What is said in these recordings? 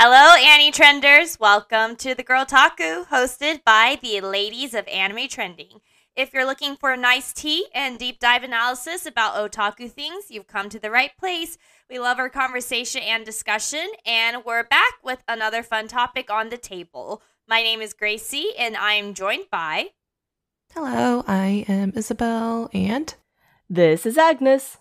Hello, Anime Trenders. Welcome to the Girltaku, hosted by the ladies of anime trending. If you're looking for a nice tea and deep dive analysis about otaku things, you've come to the right place. We love our conversation and discussion, and we're back with another fun topic on the table. My name is Gracie, and I'm joined by. Hello, I am Isabel, and this is Agnes.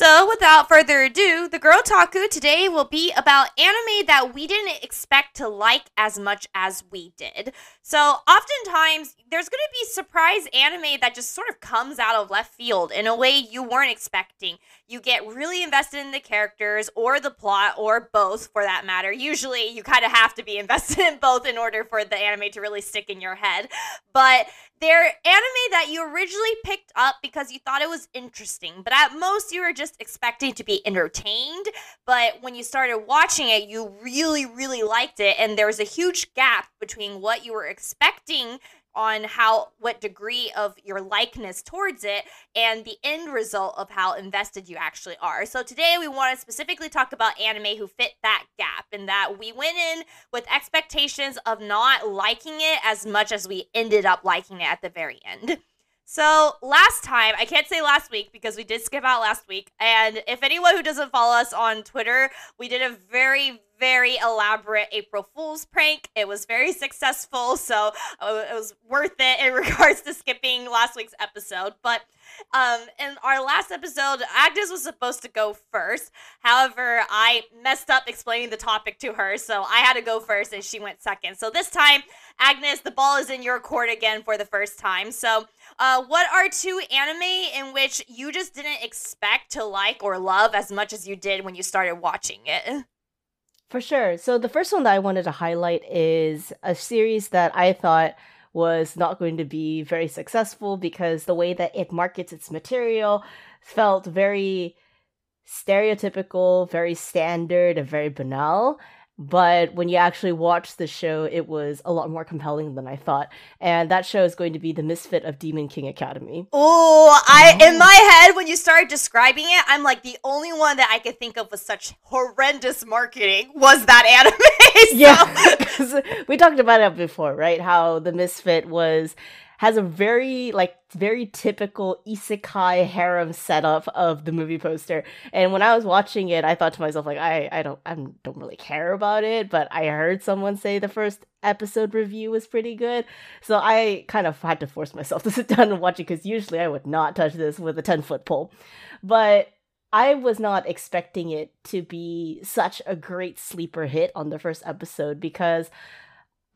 So, without further ado, the Girltaku today will be about anime that we didn't expect to like as much as we did. So, oftentimes, there's going to be surprise anime that just sort of comes out of left field in a way you weren't expecting. You get really invested in the characters or the plot or both for that matter. Usually, you kind of have to be invested in both in order for the anime to really stick in your head. But they're anime that you originally picked up because you thought it was interesting, but at most you were just expecting to be entertained. But when you started watching it, you really, really liked it, and there was a huge gap between what you were expecting on how what degree of your likeness towards it and the end result of how invested you actually are. So today we want to specifically talk about anime who fit that gap and that we went in with expectations of not liking it as much as we ended up liking it at the very end. So last time, I can't say last week because we did skip out last week. And if anyone who doesn't follow us on Twitter, we did a very, very elaborate April Fool's prank. It was very successful, so uh, it was worth it in regards to skipping last week's episode. But um, in our last episode, Agnes was supposed to go first. However, I messed up explaining the topic to her, so I had to go first and she went second. So this time, Agnes, the ball is in your court again for the first time. So, uh, what are two anime in which you just didn't expect to like or love as much as you did when you started watching it? For sure. So, the first one that I wanted to highlight is a series that I thought was not going to be very successful because the way that it markets its material felt very stereotypical, very standard, and very banal. But when you actually watch the show, it was a lot more compelling than I thought. And that show is going to be The Misfit of Demon King Academy. Oh, I in my head when you started describing it, I'm like the only one that I could think of with such horrendous marketing was that anime. so. Yeah, we talked about it before, right? How The Misfit was has a very like very typical isekai harem setup of the movie poster. And when I was watching it, I thought to myself like I I don't I don't really care about it, but I heard someone say the first episode review was pretty good. So I kind of had to force myself to sit down and watch it cuz usually I would not touch this with a 10-foot pole. But I was not expecting it to be such a great sleeper hit on the first episode because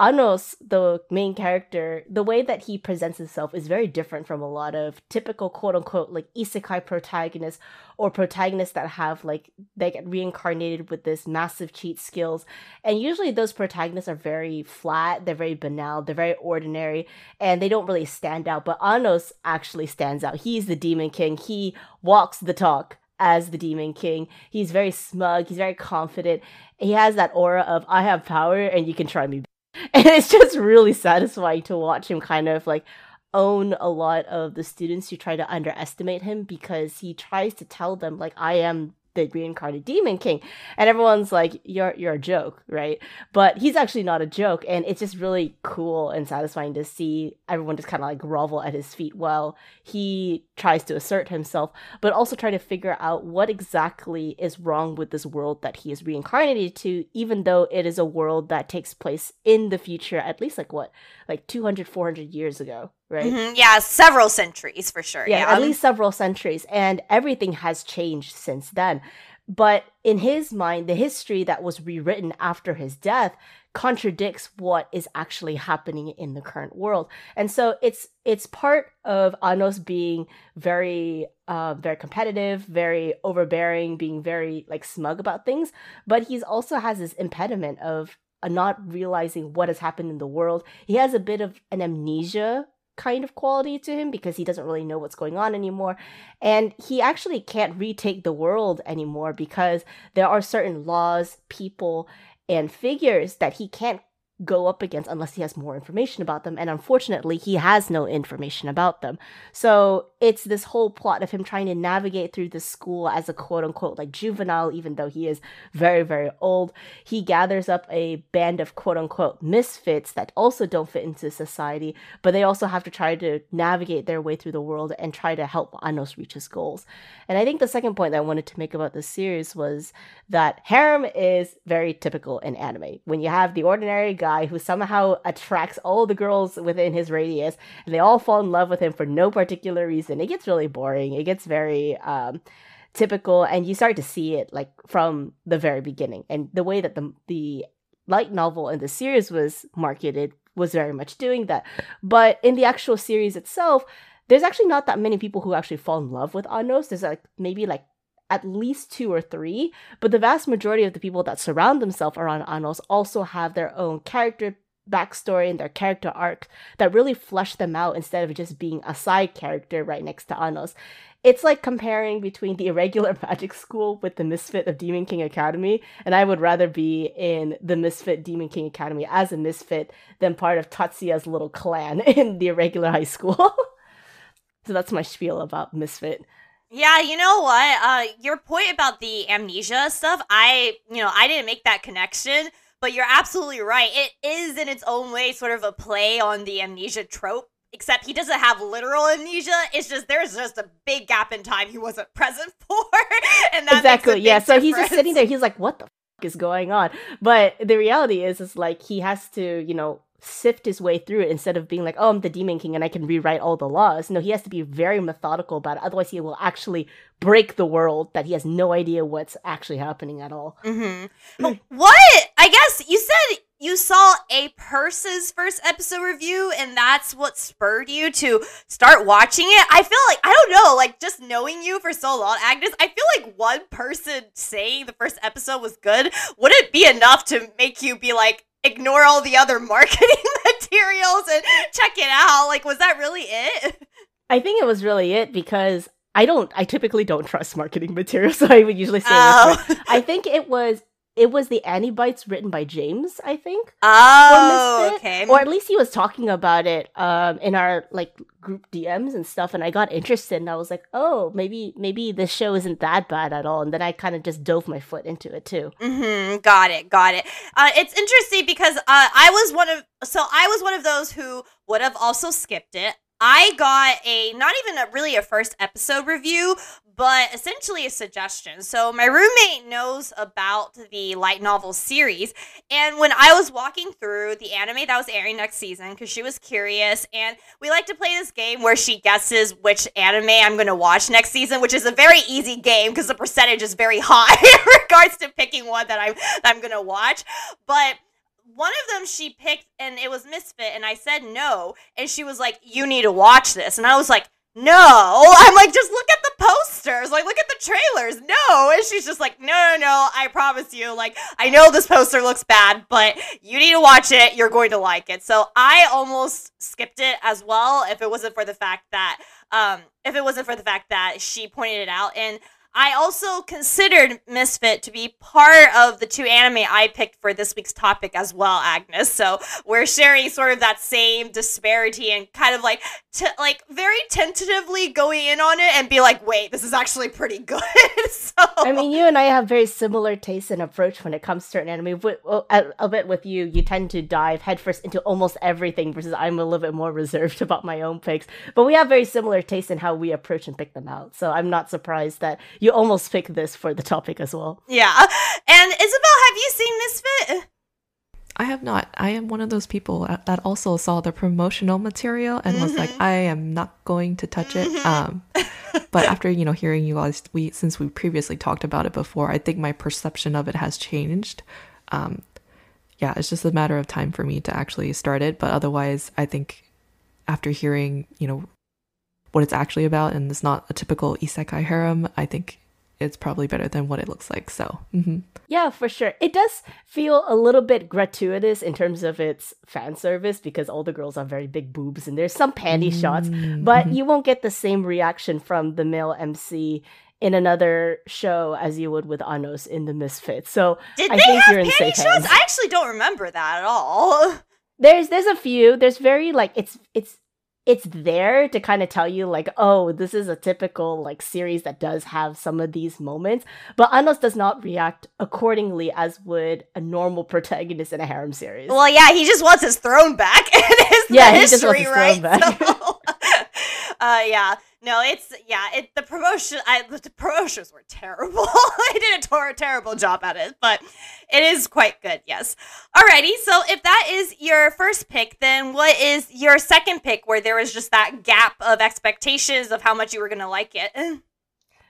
Anos, the main character, the way that he presents himself is very different from a lot of typical quote unquote like isekai protagonists or protagonists that have like they get reincarnated with this massive cheat skills. And usually those protagonists are very flat, they're very banal, they're very ordinary, and they don't really stand out. But Anos actually stands out. He's the demon king. He walks the talk as the demon king. He's very smug, he's very confident. He has that aura of I have power and you can try me and it's just really satisfying to watch him kind of like own a lot of the students who try to underestimate him because he tries to tell them like I am the reincarnated demon king. And everyone's like you're you're a joke right? But he's actually not a joke. And it's just really cool and satisfying to see everyone just kind of like grovel at his feet while he tries to assert himself but also try to figure out what exactly is wrong with this world that he is reincarnated to even though it is a world that takes place in the future at least like what? Like 200 400 years ago right? Mm-hmm. Yeah, several centuries for sure. Yeah, yeah, at least several centuries. And everything has changed since then. But in his mind, the history that was rewritten after his death contradicts what is actually happening in the current world. And so it's it's part of Anos being very uh, very competitive, very overbearing, being very like smug about things, but he's also has this impediment of uh, not realizing what has happened in the world. He has a bit of an amnesia kind of quality to him because he doesn't really know what's going on anymore. And he actually can't retake the world anymore because there are certain laws, people, and figures that he can't go up against unless he has more information about them. And unfortunately, he has no information about them. So it's this whole plot of him trying to navigate through the school as a quote unquote like juvenile, even though he is very, very old. He gathers up a band of quote unquote misfits that also don't fit into society, but they also have to try to navigate their way through the world and try to help Anos reach his goals. And I think the second point that I wanted to make about this series was that harem is very typical in anime. When you have the ordinary guy who somehow attracts all the girls within his radius and they all fall in love with him for no particular reason, it gets really boring. It gets very um, typical and you start to see it like from the very beginning. And the way that the the light novel in the series was marketed was very much doing that. But in the actual series itself, there's actually not that many people who actually fall in love with Anos. There's like maybe like at least two or three, but the vast majority of the people that surround themselves around Anos also have their own character backstory and their character arc that really flesh them out instead of just being a side character right next to Anos. It's like comparing between the irregular magic school with the misfit of Demon King Academy, and I would rather be in the misfit Demon King Academy as a misfit than part of Tatsuya's little clan in the irregular high school. so that's my spiel about misfit. Yeah, you know what? Uh, your point about the amnesia stuff, I, you know, I didn't make that connection, but you're absolutely right. It is in its own way sort of a play on the amnesia trope, except he doesn't have literal amnesia. It's just there's just a big gap in time he wasn't present for, and that exactly yeah. So he's just sitting there. He's like, "What the f- is going on?" But the reality is, is like he has to, you know, sift his way through it instead of being like, oh, I'm the Demon King and I can rewrite all the laws. No, he has to be very methodical about it. Otherwise, he will actually break the world that he has no idea what's actually happening at all. Mm-hmm. what? I guess you said you saw a Purse's first episode review and that's what spurred you to start watching it. I feel like, I don't know, like just knowing you for so long, Agnes, I feel like one person saying the first episode was good wouldn't be enough to make you be like, ignore all the other marketing materials and check it out. Like, was that really it? I think it was really it because I don't, I typically don't trust marketing materials, so I would usually say Oh. I think it was. It was the Antibites written by James, I think. Oh, okay. Or at least he was talking about it um, in our like group DMs and stuff, and I got interested, and I was like, oh, maybe maybe this show isn't that bad at all, and then I kind of just dove my foot into it too. Mm-hmm. Got it. Got it. Uh, it's interesting because uh, I was one of so I was one of those who would have also skipped it. I got a not even a, really a first episode review, but essentially a suggestion. So my roommate knows about the light novel series, and when I was walking through the anime that was airing next season, because she was curious, and we like to play this game where she guesses which anime I'm going to watch next season, which is a very easy game because the percentage is very high in regards to picking one that I'm that I'm going to watch, but one of them she picked and it was Misfit and I said no and she was like you need to watch this and I was like no. I'm like just look at the posters. Like look at the trailers. No. And she's just like no no no. I promise you. Like I know this poster looks bad but you need to watch it. You're going to like it. So I almost skipped it as well if it wasn't for the fact that um if it wasn't for the fact that she pointed it out. And I also considered Misfit to be part of the two anime I picked for this week's topic as well, Agnes. So we're sharing sort of that same disparity and kind of like, t- like very tentatively going in on it and be like, wait, this is actually pretty good. so I mean, you and I have very similar tastes and approach when it comes to an anime. A bit with you, you tend to dive headfirst into almost everything, versus I'm a little bit more reserved about my own picks. But we have very similar tastes in how we approach and pick them out. So I'm not surprised that you almost picked this for the topic as well. yeah. And Isabel, have you seen Misfit? I have not. I am one of those people that also saw the promotional material and was like, I am not going to touch it. Um, but after you know hearing you guys, we since we previously talked about it before, I think my perception of it has changed. Um, yeah, it's just a matter of time for me to actually start it. But otherwise, I think after hearing you know what it's actually about and it's not a typical isekai harem, I think it's probably better than what it looks like. So. mhm. Yeah, for sure. It does feel a little bit gratuitous in terms of its fan service because all the girls have very big boobs and there's some panty shots, but you won't get the same reaction from the male MC in another show as you would with Anos in the Misfits. So Did I they think have you're in panty safe shows? hands. I actually don't remember that at all. there's there's a few. There's very like it's it's it's there to kind of tell you like oh this is a typical like series that does have some of these moments but anos does not react accordingly as would a normal protagonist in a harem series Well, yeah, he just wants his throne back and his Yeah, the he just wants history, his right? throne back. So, uh, yeah, no, it's yeah, it the promotion. I the promotions were terrible. I did a tor- terrible job at it, but it is quite good. Yes. Alrighty, so if that is your first pick, then what is your second pick? Where there was just that gap of expectations of how much you were gonna like it.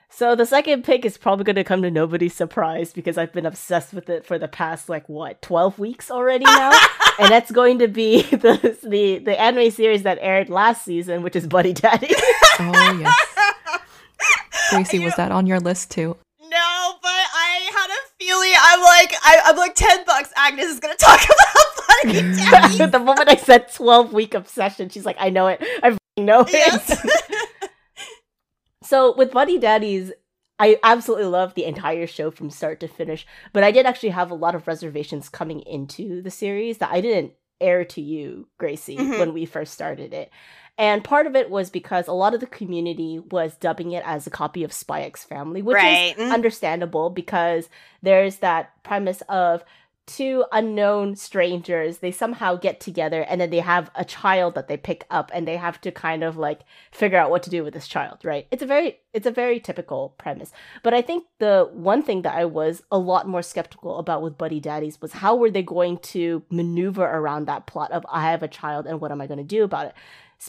so the second pick is probably going to come to nobody's surprise because i've been obsessed with it for the past like what 12 weeks already now and that's going to be the, the the anime series that aired last season which is buddy daddy Oh yes. Gracie, You was that on your list too? No, but I had a feeling. I'm like, I, I'm like ten bucks. Agnes is gonna talk about Buddy Daddy. the moment I said 12 week obsession, she's like, I know it. I know it. yes. so with Buddy Daddies, I absolutely love the entire show from start to finish, but I did actually have a lot of reservations coming into the series that I didn't air to you, Gracie, Mhm. when we first started it. And part of it was because a lot of the community was dubbing it as a copy of Spy X Family, which Right. is understandable because there's that premise of two unknown strangers they somehow get together and then they have a child that they pick up and they have to kind of like figure out what to do with this child right? It's a very it's a very typical premise. But i think the one thing that i was a lot more skeptical about with buddy daddies was how were they going to maneuver around that plot of i have a child and what am i going to do about it?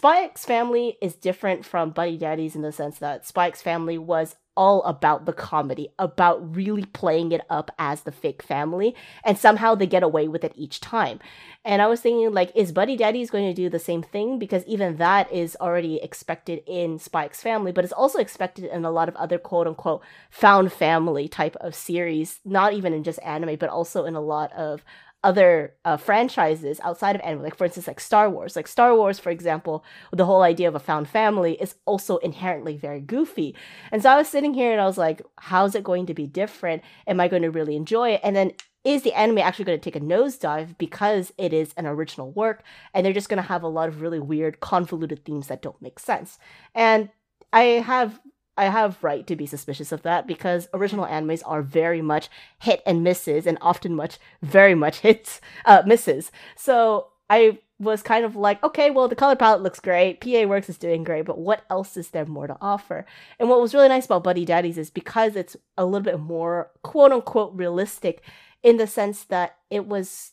X Family is different from Buddy Daddies in the sense that X Family was all about the comedy, about really playing it up as the fake family, and somehow they get away with it each time. And I was thinking, like, is Buddy Daddies going to do the same thing? Because even that is already expected in Spy X Family, but it's also expected in a lot of other quote unquote found family type of series, not even in just anime, but also in a lot of other uh, franchises outside of anime, like for instance, like Star Wars. Like Star Wars, for example, the whole idea of a found family is also inherently very goofy. And so I was sitting here and I was like, how's it going to be different? Am I going to really enjoy it? And then is the anime actually going to take a nosedive because it is an original work and they're just going to have a lot of really weird, convoluted themes that don't make sense? And I have I have right to be suspicious of that because original animes are very much hit and misses and often much very much hits uh misses. So I was kind of like, okay, well the color palette looks great, PA Works is doing great, but what else is there more to offer? And what was really nice about Buddy Daddies is because it's a little bit more quote unquote realistic in the sense that it was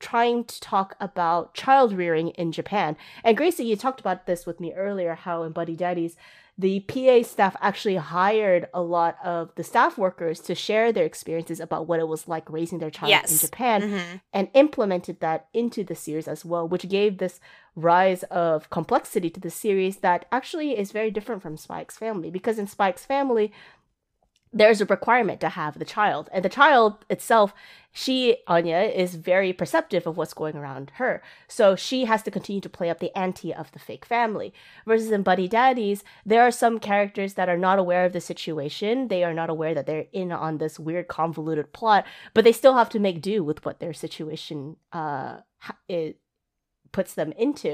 trying to talk about child rearing in Japan. And Gracie, you talked about this with me earlier, how in Buddy Daddies the PA staff actually hired a lot of the staff workers to share their experiences about what it was like raising their child in Yes. Japan Mhm. and implemented that into the series as well, which gave this rise of complexity to the series that actually is very different from Spy X Family. Because in Spy X Family, there's a requirement to have the child, and the child itself, she Anya is very perceptive of what's going around her, so she has to continue to play up the ante of the fake family. Versus in Buddy Daddies, there are some characters that are not aware of the situation. They are not aware that they're in on this weird convoluted plot, but they still have to make do with what their situation uh it puts them into.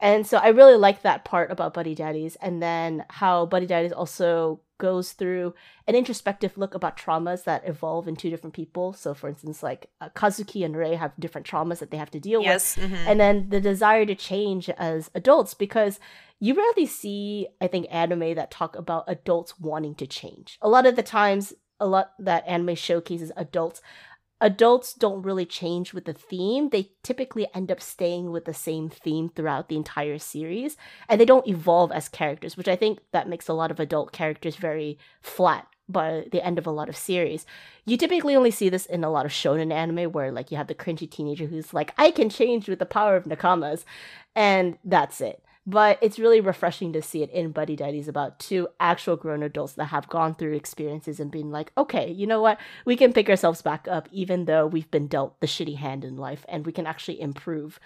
And so I really like that part about Buddy Daddies and then how Buddy Daddies also goes through an introspective look about traumas that evolve in two different people. So for instance like uh, Kazuki and Rei have different traumas that they have to deal with Yes. mhm. and then the desire to change as adults because you rarely see i think anime that talk about adults wanting to change a lot of the times a lot that anime showcases adults adults don't really change with the theme. They typically end up staying with the same theme throughout the entire series and they don't evolve as characters which i think that makes a lot of adult characters very flat by the end of a lot of series. You typically only see this in a lot of shonen anime where like you have the cringy teenager who's like i can change with the power of nakamas and that's it but it's really refreshing to see it in buddy daddies about two actual grown adults that have gone through experiences and been like okay you know what? We can pick ourselves back up even though we've been dealt the shitty hand in life and we can actually improve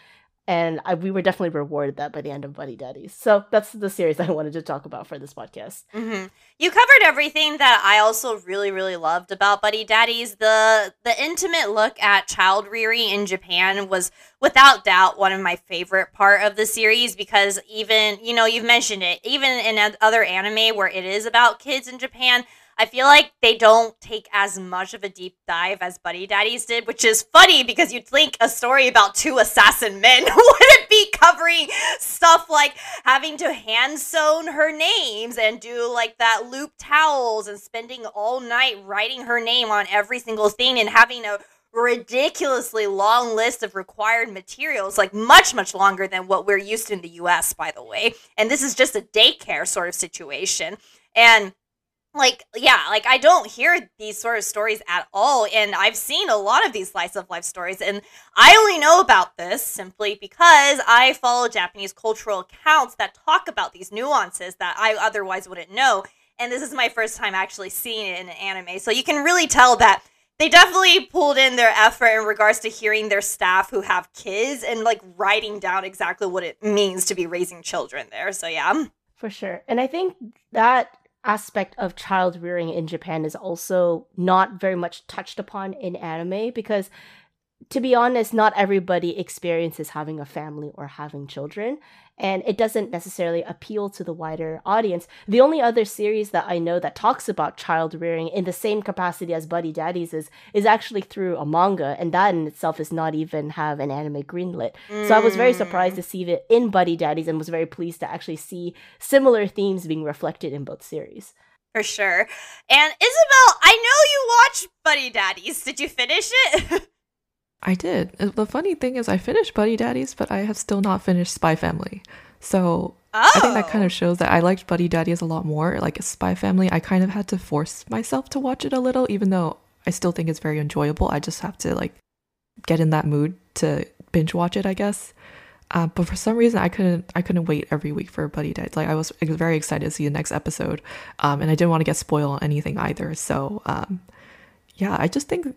and I, we were definitely rewarded that by the end of Buddy Daddies. So that's the series I wanted to talk about for this podcast. Mm-hmm. You covered everything that I also really, really loved about Buddy Daddies. The the intimate look at child rearing in Japan was without doubt one of my favorite part of the series because even you know you've mentioned it even in other anime where it is about kids in Japan I feel like they don't take as much of a deep dive as Buddy Daddies did, which is funny because you'd think a story about two assassin men wouldn't be covering stuff like having to hand sewn her names and do like that loop towels and spending all night writing her name on every single thing and having a ridiculously long list of required materials, like much, much longer than what we're used to in the US, by the way. And this is just a daycare sort of situation. And like yeah like i don't hear these sort of stories at all and i've seen a lot of these slice of life stories and i only know about this simply because i follow japanese cultural accounts that talk about these nuances that i otherwise wouldn't know and this is my first time actually seeing it in an anime so you can really tell that they definitely pulled in their effort in regards to hearing their staff who have kids and like writing down exactly what it means to be raising children there so yeah. For sure and i think that aspect of child rearing in Japan is also not very much touched upon in anime because to be honest, not everybody experiences having a family or having children, and it doesn't necessarily appeal to the wider audience. The only other series that I know that talks about child rearing in the same capacity as Buddy Daddies is is actually through a manga, and that in itself is not even have an anime greenlit. Mm. So I was very surprised to see it in Buddy Daddies, and was very pleased to actually see similar themes being reflected in both series. For sure. And Isabel, I know you watched Buddy Daddies. Did you finish it? I did. Uh, the funny thing is, I finished Buddy Daddies, but I have still not finished Spy Family. So oh. I think that kind of oh. shows that I liked Buddy Daddies a lot more. Like Spy Family, I kind of had to force myself to watch it a little, even though I still think it's very enjoyable. I just have to like get in that mood to binge watch it, I guess. Uh, but for some reason, I couldn't. I couldn't wait every week for Buddy Daddies. Like I was very excited to see the next episode, um, and I didn't want to get spoiled on anything either. So um, yeah, I just think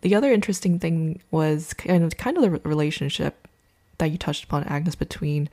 the other interesting thing was kind of kind of the relationship that you touched upon, Agnes, between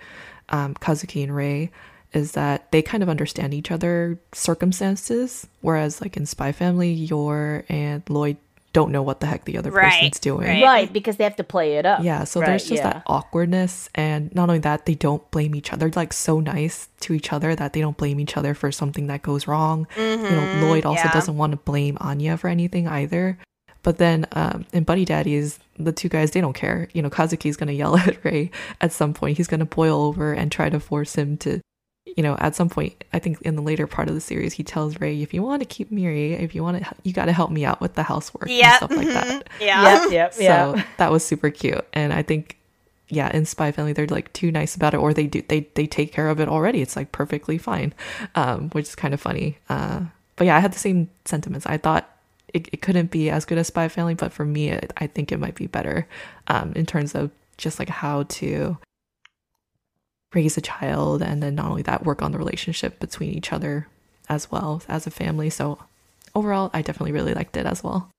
um, Kazuki and Rei, is that they kind of understand each other circumstances, whereas like in Spy Family, Yor and Lloyd don't know what the heck the other right, person's doing. Right. right, because they have to play it up. Yeah, so right, there's just yeah. that awkwardness. And not only that, they don't blame each other. They're like so nice to each other that they don't blame each other for something that goes wrong. Mm-hmm, you know, mm-hmm, Lloyd also yeah. doesn't want to blame Anya for anything either. But then um, in Buddy Daddies, the two guys, they don't care. You know, Kazuki's going to yell at Rei at some point. He's going to boil over and try to force him to, you know, at some point, I think in the later part of the series, he tells Rei, if you want to keep Miri, if you want to, you got to help me out with the housework yep. and stuff like that. Mm-hmm. Yeah. Yep, yep, so that was super cute. And I think, yeah, in Spy Family, they're like too nice about it, or they do, they, they take care of it already. It's like perfectly fine, um, which is kind of funny. Uh, but yeah, I had the same sentiments. I thought it, it couldn't be as good as Spy Family, but for me, it, I think it might be better um, in terms of just like how to raise a child and then not only that, work on the relationship between each other as well as a family. So overall, I definitely really liked it as well.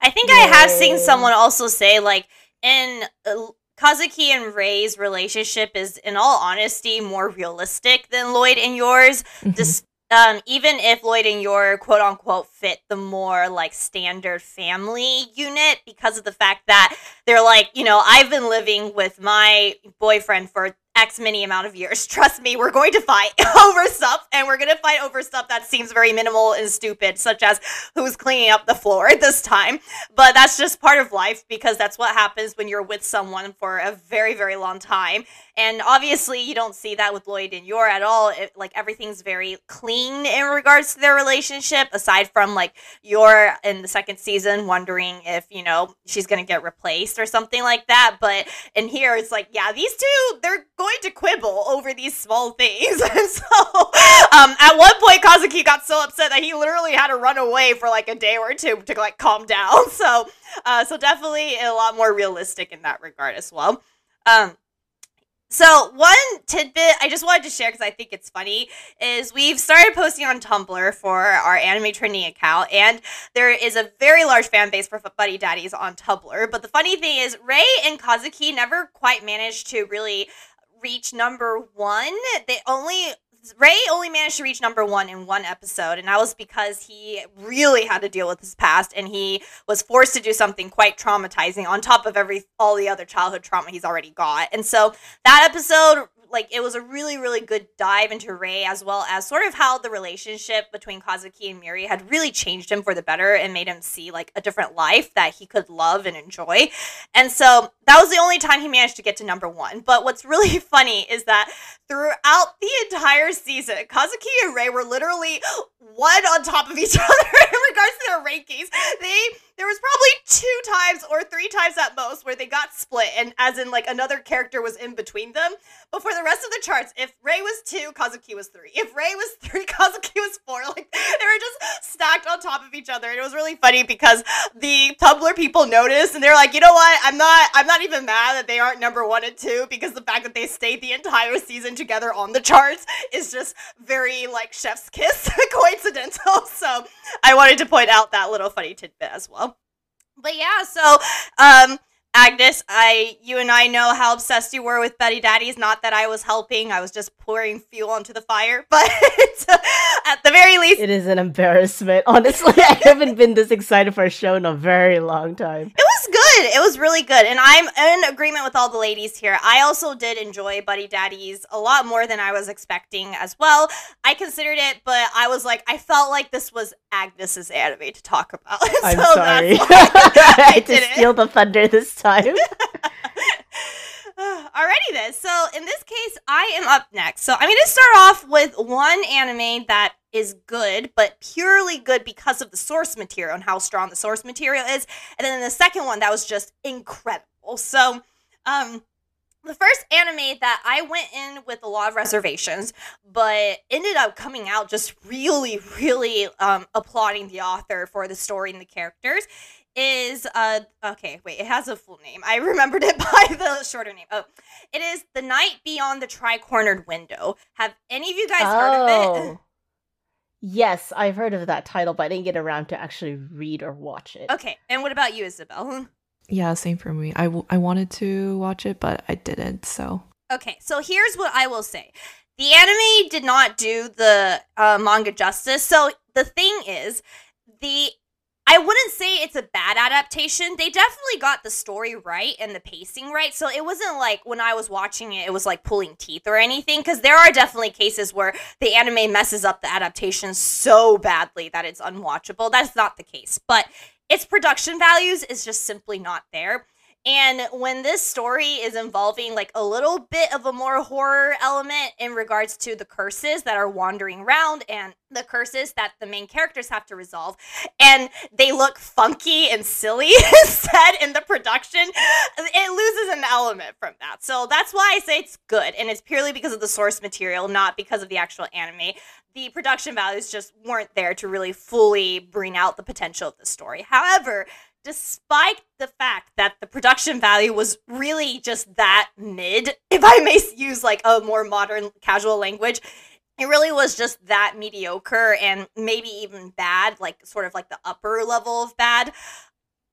I think Yay. I have seen someone also say, like, in uh, Kazuki and Rei's relationship is, in all honesty, more realistic than Lloyd and Yor's, mm-hmm um, even if Lloyd and Yor quote unquote fit the more like standard family unit because of the fact that they're like, you know, I've been living with my boyfriend for X many amount of years. Trust me, we're going to fight over stuff, and we're going to fight over stuff that seems very minimal and stupid, such as who's cleaning up the floor at this time. But that's just part of life because that's what happens when you're with someone for a very, very long time. And obviously, you don't see that with Lloyd and Yor at all. It, like everything's very clean in regards to their relationship, aside from like you're in the second season wondering if you know she's going to get replaced or something like that. But in here, it's like, yeah, these two, they're going to quibble over these small things. and so, um, at one point, Kazuki got so upset that he literally had to run away for like a day or two to like calm down. So, uh, so definitely a lot more realistic in that regard as well. Um, So, one tidbit I just wanted to share because I think it's funny is we've started posting on Tumblr for our anime trending account, and there is a very large fan base for Buddy Daddies on Tumblr. But the funny thing is, Rei and Kazuki never quite managed to really reach number one. They only Rei only managed to reach number one in one episode, and that was because he really had to deal with his past, and he was forced to do something quite traumatizing on top of every all the other childhood trauma he's already got. And so that episode like it was a really really good dive into Rei as well as sort of how the relationship between Kazuki and Miri had really changed him for the better and made him see like a different life that he could love and enjoy. And so that was the only time he managed to get to number 1. But what's really funny is that throughout the entire season, Kazuki and Rei were literally one on top of each other in regards to their rankings. They there was probably two times or three times at most where they got split and as in like another character was in between them. But for the rest of the charts, if Rei was two, Kazuki was three. If Rei was three, Kazuki was four. Like they were just stacked on top of each other. And it was really funny because the Tumblr people noticed and they're like, you know what? I'm not I'm not even mad that they aren't number one and two because the fact that they stayed the entire season together on the charts is just very like chef's kiss coincidental. So I wanted to point out that little funny tidbit as well. But yeah, so um Agnes, I you and I know how obsessed you were with Buddy Daddies. Not that I was helping; I was just pouring fuel onto the fire. But at the very least, it is an embarrassment. Honestly, I haven't been this excited for a show in a very long time. It was good. It was really good, and I'm in agreement with all the ladies here. I also did enjoy Buddy Daddies a lot more than I was expecting as well. I considered it, but I was like, I felt like this was Agnes's anime to talk about. I'm so sorry. I, I to steal the thunder this time. Alrighty then. So in this case, I am up next. So I'm going to start off with one anime that is good, but purely good because of the source material and how strong the source material is. And then the second one that was just incredible. So, um, the first anime that I went in with a lot of reservations, but ended up coming out just really, really um, applauding the author for the story and the characters is uh okay wait it has a full name i remembered it by the shorter name oh it is the night beyond the tri-cornered window have any of you guys oh. heard of it oh. Yes i've heard of that title but i didn't get around to actually read or watch it. Okay and what about you isabel? Yeah same for me. I, w- I wanted to watch it but i didn't so. Okay so here's what i will say. The anime did not do the uh, manga justice. So the thing is the I wouldn't say it's a bad adaptation. They definitely got the story right and the pacing right. So it wasn't like when I was watching it, it was like pulling teeth or anything. Because there are definitely cases where the anime messes up the adaptation so badly that it's unwatchable. That's not the case. But its production values is just simply not there. And when this story is involving like a little bit of a more horror element in regards to the curses that are wandering around and the curses that the main characters have to resolve, and they look funky and silly said in the production, it loses an element from that. So that's why I say it's good, and it's purely because of the source material, not because of the actual anime. The production values just weren't there to really fully bring out the potential of the story. However, despite the fact that the production value was really just that mid, if I may use like a more modern casual language, it really was just that mediocre and maybe even bad, like sort of like the upper level of bad.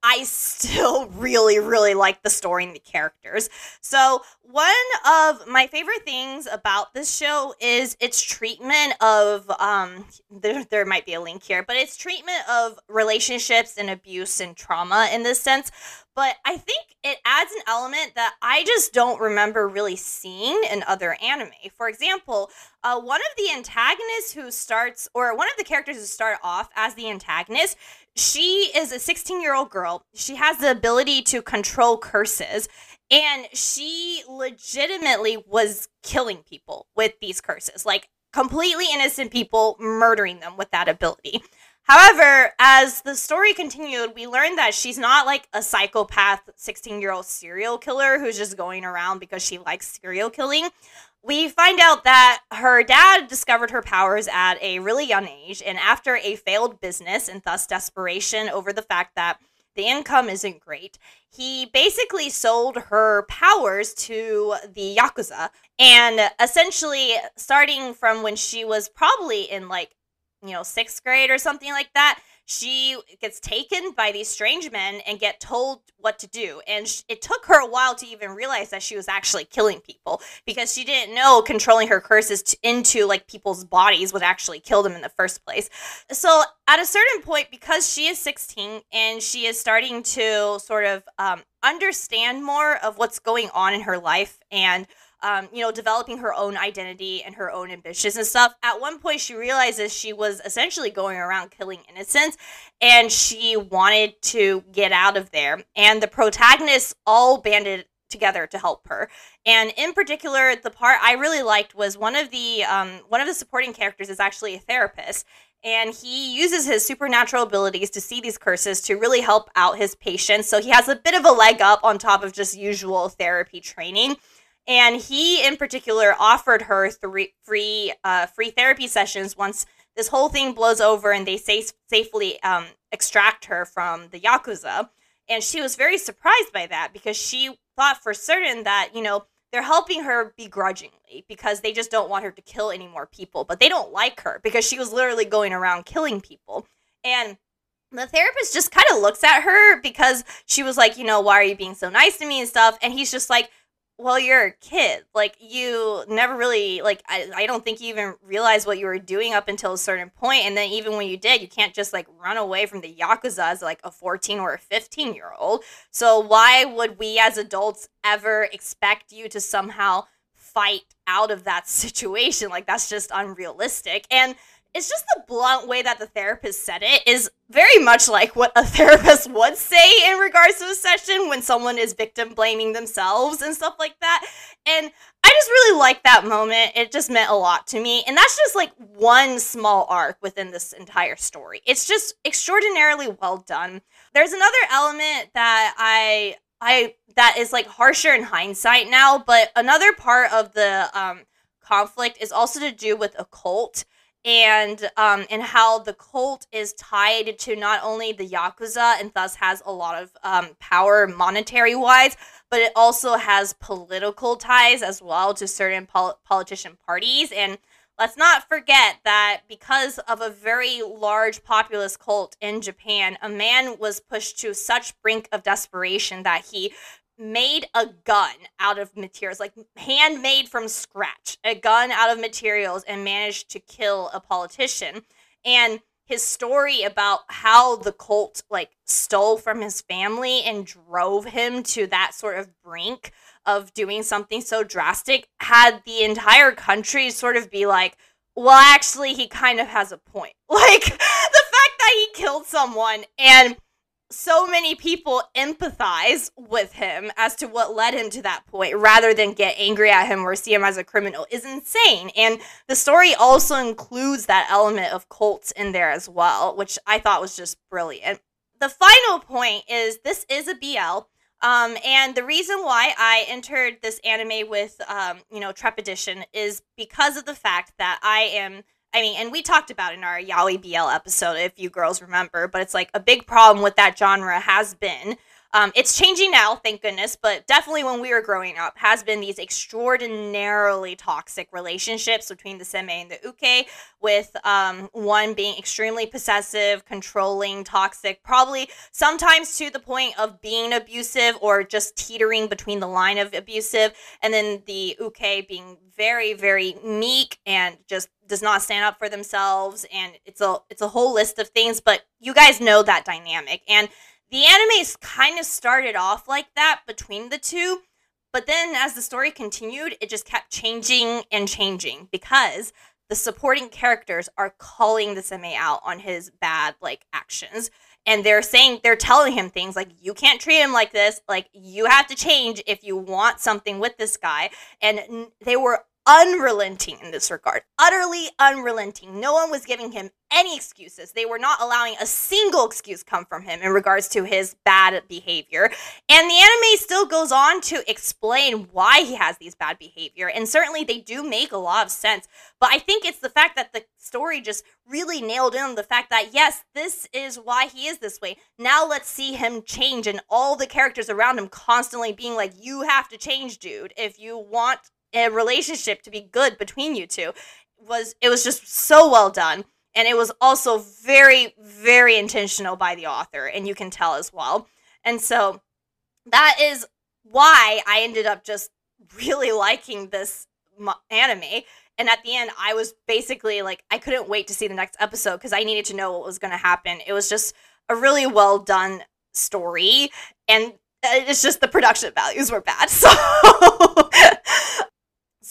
I still really, really like the story and the characters. So, one of my favorite things about this show is its treatment of um there, there might be a link here, but its treatment of relationships and abuse and trauma in this sense. But I think it adds an element that I just don't remember really seeing in other anime. For example, uh, one of the antagonists who starts, or one of the characters who start off as the antagonist, she is a 16 year old girl. She has the ability to control curses. And she legitimately was killing people with these curses, like completely innocent people, murdering them with that ability. However, as the story continued, we learned that she's not like a psychopath 16 year old serial killer who's just going around because she likes serial killing we find out that her dad discovered her powers at a really young age, and after a failed business and thus desperation over the fact that the income isn't great. He basically sold her powers to the Yakuza. And essentially, starting from when she was probably in like, you know, sixth grade or something like that, she gets taken by these strange men and get told what to do. And sh- it took her a while to even realize that she was actually killing people because she didn't know controlling her curses into like people's bodies would actually kill them in the first place. So at a certain point because she is 16 and she is starting to sort of um, understand more of what's going on in her life and um, you know, developing her own identity and her own ambitions and stuff. At one point, she realizes she was essentially going around killing innocents and she wanted to get out of there. And the protagonists all banded together to help her. And in particular, the part I really liked was one of the um, one of the supporting characters is actually a therapist, and he uses his supernatural abilities to see these curses to really help out his patients. So he has a bit of a leg up on top of just usual therapy training and he in particular offered her three free uh, free therapy sessions once this whole thing blows over and they say safely um, extract her from the yakuza and she was very surprised by that because she thought for certain that you know they're helping her begrudgingly because they just don't want her to kill any more people but they don't like her because she was literally going around killing people and the therapist just kind of looks at her because she was like, you know, why are you being so nice to me and stuff? And he's just like, well you're a kid like you never really like I, I don't think you even realized what you were doing up until a certain point and then even when you did you can't just like run away from the yakuza as like a 14 or a 15 year old. So why would we as adults ever expect you to somehow fight out of that situation? Like that's just unrealistic. And it's just the blunt way that the therapist said it is very much like what a therapist would say in regards to a session when someone is victim blaming themselves and stuff like that. And I just really like that moment. It just meant a lot to me. And that's just like one small arc within this entire story. It's just extraordinarily well done. There's another element that I I that is like harsher in hindsight now, but another part of the um conflict is also to do with a cult and um and how the cult is tied to not only the yakuza and thus has a lot of um power monetary wise but it also has political ties as well to certain pol- politician parties. And let's not forget that because of a very large populist cult in Japan a man was pushed to such brink of desperation that he made a gun out of materials, like handmade from scratch, a gun out of materials, and managed to kill a politician. And his story about how the cult like stole from his family and drove him to that sort of brink of doing something so drastic had the entire country sort of be like, well, actually, he kind of has a point. Like the fact that he killed someone and so many people empathize with him as to what led him to that point rather than get angry at him or see him as a criminal is insane. And the story also includes that element of cults in there as well, which I thought was just brilliant. The final point is this is a BL. Um, and the reason why I entered this anime with, um, you know, trepidation is because of the fact that I am I mean, and we talked about in our Yaoi BL episode, if you girls remember, but it's like a big problem with that genre has been um, it's changing now, thank goodness, but definitely when we were growing up, has been these extraordinarily toxic relationships between the seme and the uke, with um, one being extremely possessive, controlling, toxic, probably sometimes to the point of being abusive or just teetering between the line of abusive, and then the uke being very, very meek and just does not stand up for themselves, and it's a it's a whole list of things. But you guys know that dynamic, and the animes kind of started off like that between the two, but then as the story continued, it just kept changing and changing because the supporting characters are calling the seme out on his bad like actions. And they're saying they're telling him things like you can't treat him like this. Like you have to change if you want something with this guy. And they were unrelenting in this regard, utterly unrelenting. No one was giving him any excuses. They were not allowing a single excuse come from him in regards to his bad behavior. And the anime still goes on to explain why he has these bad behavior. And certainly they do make a lot of sense. But I think it's the fact that the story just really nailed in the fact that yes, this is why he is this way. Now let's see him change and all the characters around him constantly being like you have to change, dude, if you want a relationship to be good between you two was it was just so well done. And it was also very very intentional by the author and you can tell as well. And so that is why i ended up just really liking this anime. And at the end i was basically like i couldn't wait to see the next episode because i needed to know what was going to happen. It was just a really well done story and uh, it's just the production values were bad so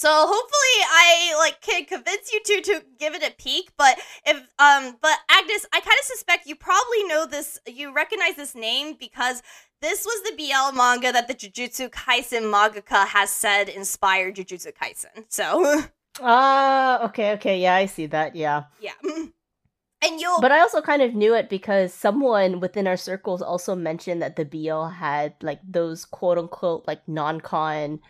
So hopefully I like can convince you two to give it a peek. But if um but Agnes, I kind of suspect you probably know this you recognize this name because this was the BL manga that the Jujutsu Kaisen mangaka has said inspired Jujutsu Kaisen. So Ah, uh, okay, okay, yeah, I see that, yeah. Yeah. And you'll But I also kind of knew it because someone within our circles also mentioned that the BL had like those quote unquote like non-con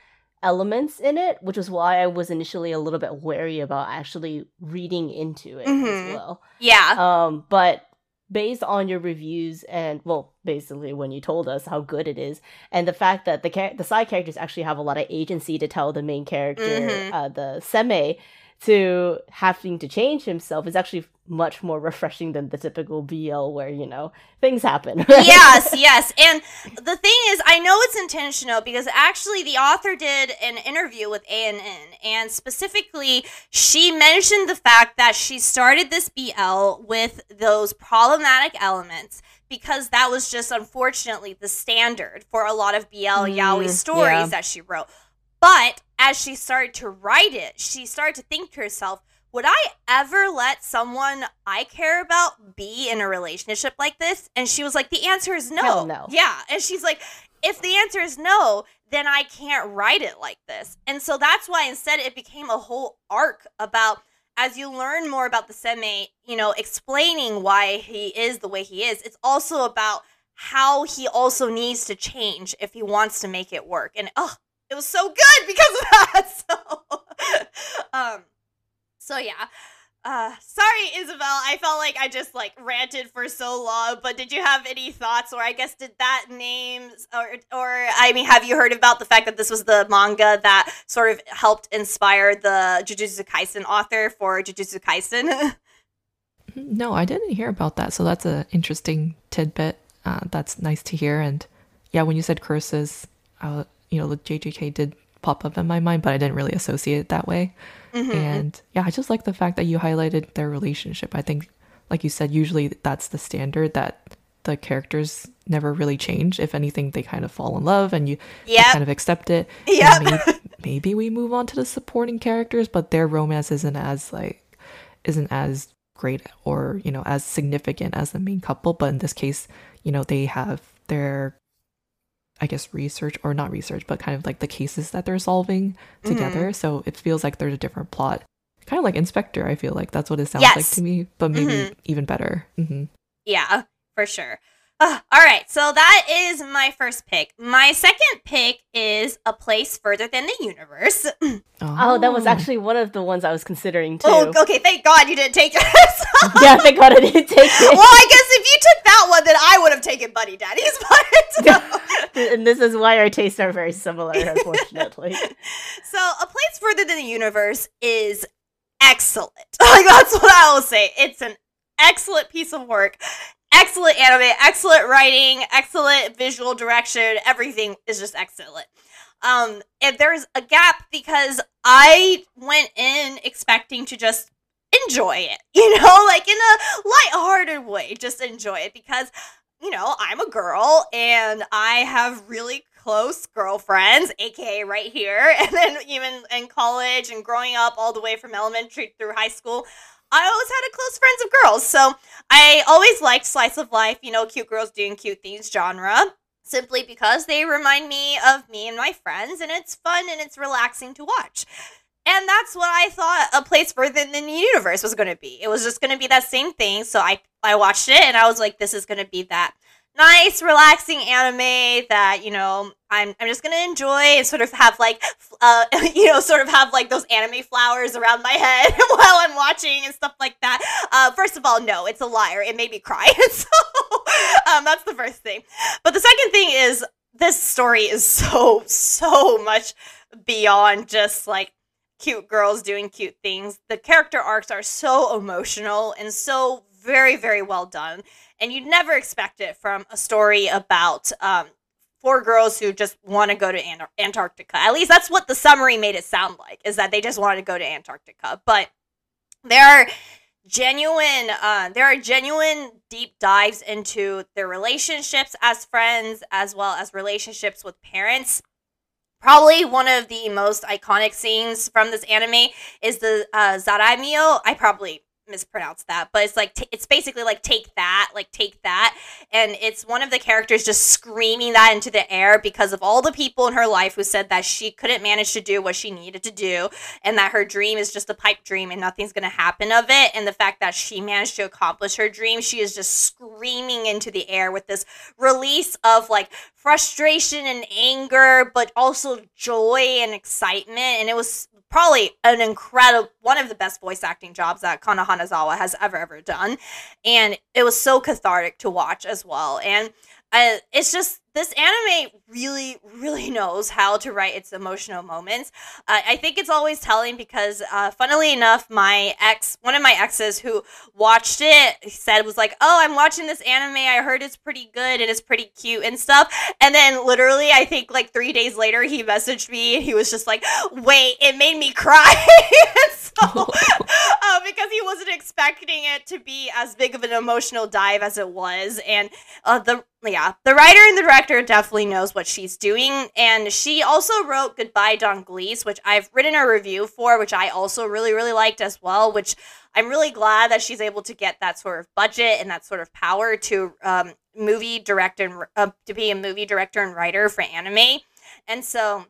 elements in it, which is why I was initially a little bit wary about actually reading into it mm-hmm. as well. Yeah. Um, but based on your reviews and well, basically when you told us how good it is, and the fact that the char- the side characters actually have a lot of agency to tell the main character, mm-hmm. uh, the seme, to having to change himself is actually much more refreshing than the typical BL where, you know, things happen. Right? Yes, yes. And the thing is, I know it's intentional because actually the author did an interview with ANN and specifically she mentioned the fact that she started this BL with those problematic elements because that was just unfortunately the standard for a lot of BL mm, yaoi stories yeah. that she wrote. But as she started to write it, she started to think to herself, would I ever let someone I care about be in a relationship like this? And she was like, the answer is no. Hell no. Yeah. And she's like, if the answer is no, then I can't write it like this. And so that's why instead it became a whole arc about as you learn more about the seme, you know, explaining why he is the way he is, it's also about how he also needs to change if he wants to make it work. And oh, it was so good because of that. So, um, so yeah. Uh, sorry, Isabel. I felt like I just like ranted for so long. But did you have any thoughts, or I guess did that name, or or I mean, have you heard about the fact that this was the manga that sort of helped inspire the Jujutsu Kaisen author for Jujutsu Kaisen? no, I didn't hear about that. So that's an interesting tidbit. Uh, that's nice to hear. And yeah, when you said curses, I, you know, the JJK did pop up in my mind, but I didn't really associate it that way. Mm-hmm. And yeah, I just like the fact that you highlighted their relationship. I think, like you said, usually that's the standard that the characters never really change. If anything, they kind of fall in love and you, yep. kind of accept it. Yeah. Maybe, maybe we move on to the supporting characters, but their romance isn't as like isn't as great or you know as significant as the main couple. But in this case, you know they have their I guess research or not research, but kind of like the cases that they're solving together. Mm-hmm. So it feels like there's a different plot. Kind of like Inspector, I feel like that's what it sounds yes. like to me, but maybe mm-hmm. even better. Mm-hmm. Yeah, for sure. Uh, all right, so that is my first pick. My second pick is A Place Further Than the Universe. oh. oh. that was actually one of the ones I was considering too. Oh, okay, thank God you didn't take it. yeah, thank God I didn't take it. Well, I guess if you took that one, then I would have taken Buddy Daddy's, but. and this is why our tastes are very similar, unfortunately. so, A Place Further Than the Universe is excellent. Like, that's what I will say. It's an excellent piece of work excellent anime, excellent writing, excellent visual direction. Everything is just excellent. Um, if there's a gap because I went in expecting to just enjoy it, you know, like in a light-hearted way, just enjoy it because you know I'm a girl and I have really close girlfriends, aka right here, and then even in college and growing up all the way from elementary through high school. I always had a close friends of girls. So I always liked slice of life, you know, cute girls doing cute things genre, simply because they remind me of me and my friends, and it's fun and it's relaxing to watch. And that's what I thought a place further than the universe was going to be. It was just going to be that same thing. So I I watched it and I was like, this is going to be that nice, relaxing anime that you know I'm I'm just gonna enjoy and sort of have like uh you know sort of have like those anime flowers around my head while I'm watching and stuff like that. Uh, first of all, no, it's a liar. It made me cry. so um, that's the first thing. But the second thing is this story is so so much beyond just like cute girls doing cute things. The character arcs are so emotional and so very very well done and you'd never expect it from a story about um, four girls who just want to go to Ant- Antarctica. At least that's what the summary made it sound like, is that they just wanted to go to Antarctica. But there are genuine uh, there are genuine deep dives into their relationships as friends as well as relationships with parents probably one of the most iconic scenes from this anime is the uh, zaraimyo i probably mispronounce that, but it's like t- it's basically like take that, like take that, and it's one of the characters just screaming that into the air because of all the people in her life who said that she couldn't manage to do what she needed to do, and that her dream is just a pipe dream and nothing's gonna happen of it, and the fact that she managed to accomplish her dream, she is just screaming into the air with this release of like frustration and anger, but also joy and excitement, and it was probably an incredible one of the best voice acting jobs that Kana Hanazawa has ever ever done. And it was so cathartic to watch as well. And uh, it's just this anime really really knows how to write its emotional moments. Uh, i think it's always telling because uh, funnily enough my ex one of my exes who watched it said was like oh i'm watching this anime. I heard it's pretty good and it's pretty cute and stuff. And then literally i think like three days later he messaged me and he was just like wait it made me cry. So uh, because he wasn't expecting it to be as big of an emotional dive as it was. And uh, the yeah, the writer and the director definitely knows what she's doing, and she also wrote "Goodbye, DonGlees," which I've written a review for, which I also really really liked as well. Which I'm really glad that she's able to get that sort of budget and that sort of power to um, movie direct and uh, to be a movie director and writer for anime, and so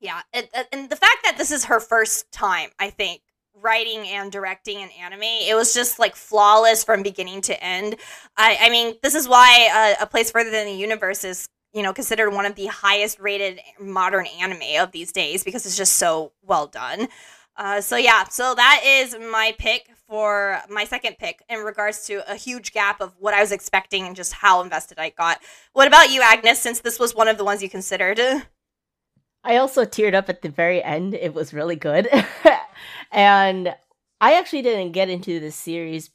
yeah, and the fact that this is her first time, I think, writing and directing an anime. It was just like flawless from beginning to end. I, I mean, this is why uh, A Place Further Than the Universe is, you know, considered one of the highest rated modern anime of these days because it's just so well done. Uh, so yeah, so that is my pick for my second pick in regards to a huge gap of what I was expecting and just how invested I got. What about you, Agnes? Since this was one of the ones you considered. I also teared up at the very end. It was really good. and I actually didn't get into the series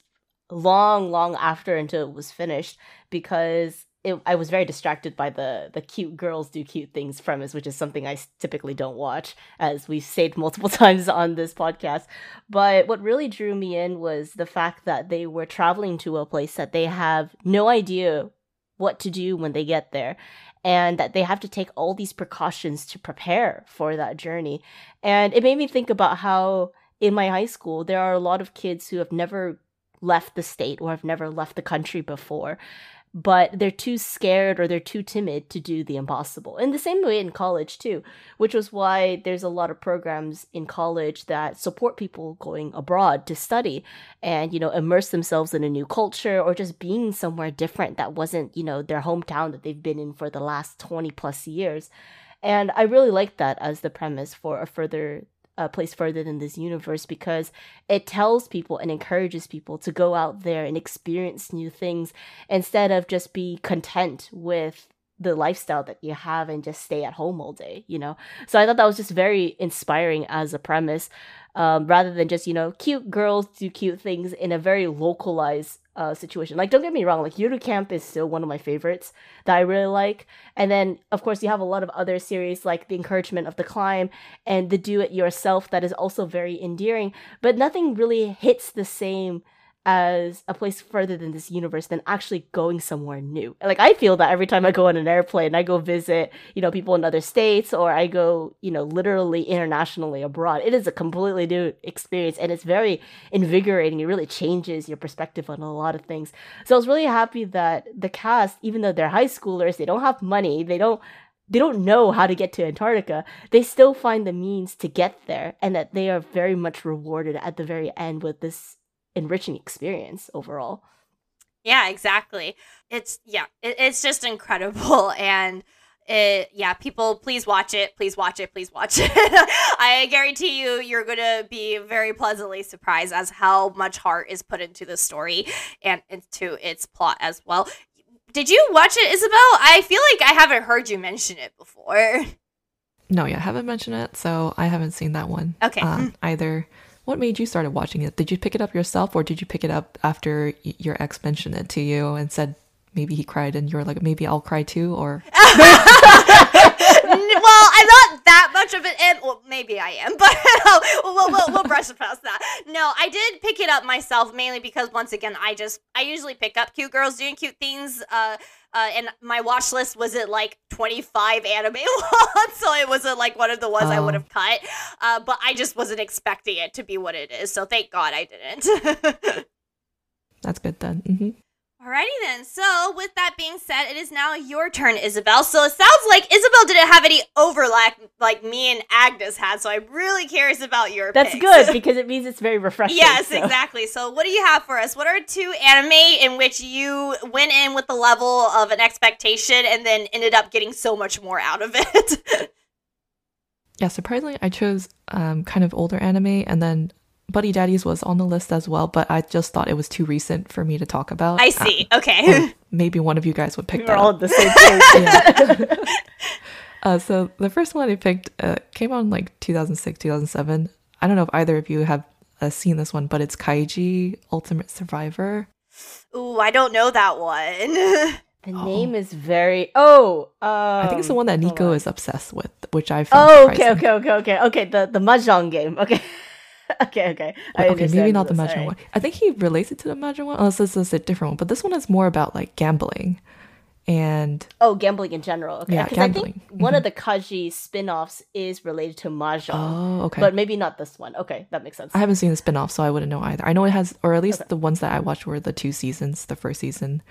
long, long after until it was finished because it, I was very distracted by the the cute girls do cute things premise, which is something I typically don't watch, as we've said multiple times on this podcast. But what really drew me in was the fact that they were traveling to a place that they have no idea what to do when they get there and that they have to take all these precautions to prepare for that journey. And it made me think about how in my high school there are a lot of kids who have never left the state or have never left the country before but they're too scared or they're too timid to do the impossible. In the same way in college too, which was why there's a lot of programs in college that support people going abroad to study and you know immerse themselves in a new culture or just being somewhere different that wasn't, you know, their hometown that they've been in for the last 20 plus years. And I really like that as the premise for a further a place further than this universe because it tells people and encourages people to go out there and experience new things instead of just be content with the lifestyle that you have and just stay at home all day, you know? So I thought that was just very inspiring as a premise, um, rather than just, you know, cute girls do cute things in a very localized uh, situation. Like, don't get me wrong, like Yuru Camp is still one of my favorites that I really like. And then, of course, you have a lot of other series like The Encouragement of the Climb and The Do It Yourself that is also very endearing, but nothing really hits the same as a place further than this universe than actually going somewhere new. Like I feel that every time I go on an airplane, I go visit, you know, people in other states or I go, you know, literally internationally abroad. It is a completely new experience and it's very invigorating. It really changes your perspective on a lot of things. So I was really happy that the cast, even though they're high schoolers, they don't have money, they don't they don't know how to get to Antarctica, they still find the means to get there, and that they are very much rewarded at the very end with this enriching experience overall. Yeah, exactly. It's yeah, it, it's just incredible. And it yeah people please watch it please watch it please watch it. I guarantee you you're gonna be very pleasantly surprised as how much heart is put into the story and into its plot as well. Did you watch it isabel? I feel like i haven't heard you mention it before. No yeah i haven't mentioned it so i haven't seen that one okay. um, either what made you started watching it? Did you pick it up yourself, or did you pick it up after your ex mentioned it to you and said maybe he cried, and you were like, maybe I'll cry too, or? well, that much of an well, maybe I am, but we'll, we'll, we'll brush past that. No, I did pick it up myself mainly because once again, I just I usually pick up cute girls doing cute things. Uh, uh, and my watch list was at like 25 anime ones, so it wasn't like one of the ones I would oh. have cut. Uh, but I just wasn't expecting it to be what it is, so thank God I didn't. That's good then. Mm-hmm. Alrighty then. So, with that being said, it is now your turn, Isabel. So, it sounds like Isabel didn't have any overlap like me and Agnes had. So, I'm really curious about your That's picks. good because it means it's very refreshing. yes, so. exactly. So, what do you have for us? What are two anime in which you went in with the level of an expectation and then ended up getting so much more out of it? yeah, surprisingly, I chose um, kind of older anime and then Buddy Daddies was on the list as well, but I just thought it was too recent for me to talk about. I see. Um, okay. maybe one of you guys would pick we that. We're all the same place. yeah. uh, so the first one I picked uh, came on like 2006, 2007. I don't know if either of you have uh, seen this one, but it's Kaiji Ultimate Survivor. Ooh, I don't know that one. The oh. name is very oh. Um, I think it's the one that Nico is obsessed with, which I found. Oh, okay, okay, okay, okay, okay. The the mahjong game. Okay. okay, okay. I okay, maybe not the Mahjong one. I think he relates it to the Mahjong one, unless this is a different one. But this one is more about like gambling and oh, gambling in general. Okay, yeah, gambling. I think one mm-hmm. of the Kaiji spin-offs is related to mahjong. Oh, okay, but maybe not this one. Okay, that makes sense. I haven't seen the spin-off, so I wouldn't know either. I know it has, or at least okay. the ones that I watched were the two seasons, the first season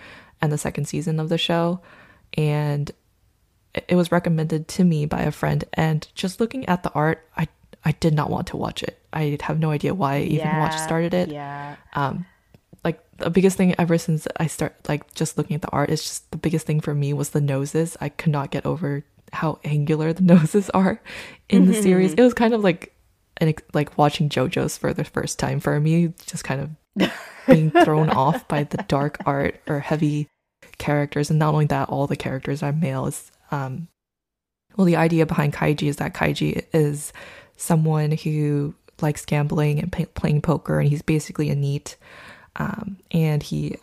and the second season of the show, and it was recommended to me by a friend. And just looking at the art, I I did not want to watch it. I have no idea why I even yeah, watched started it. Yeah. Um, like the biggest thing ever since I start like just looking at the art is just the biggest thing for me was the noses. I could not get over how angular the noses are in the series. It was kind of like an like watching JoJo's for the first time for me, just kind of being thrown off by the dark art or heavy characters, and not only that, all the characters are males. Um, well, the idea behind Kaiji is that Kaiji is someone who likes gambling and pay- playing poker, and he's basically a NEET. Um, and he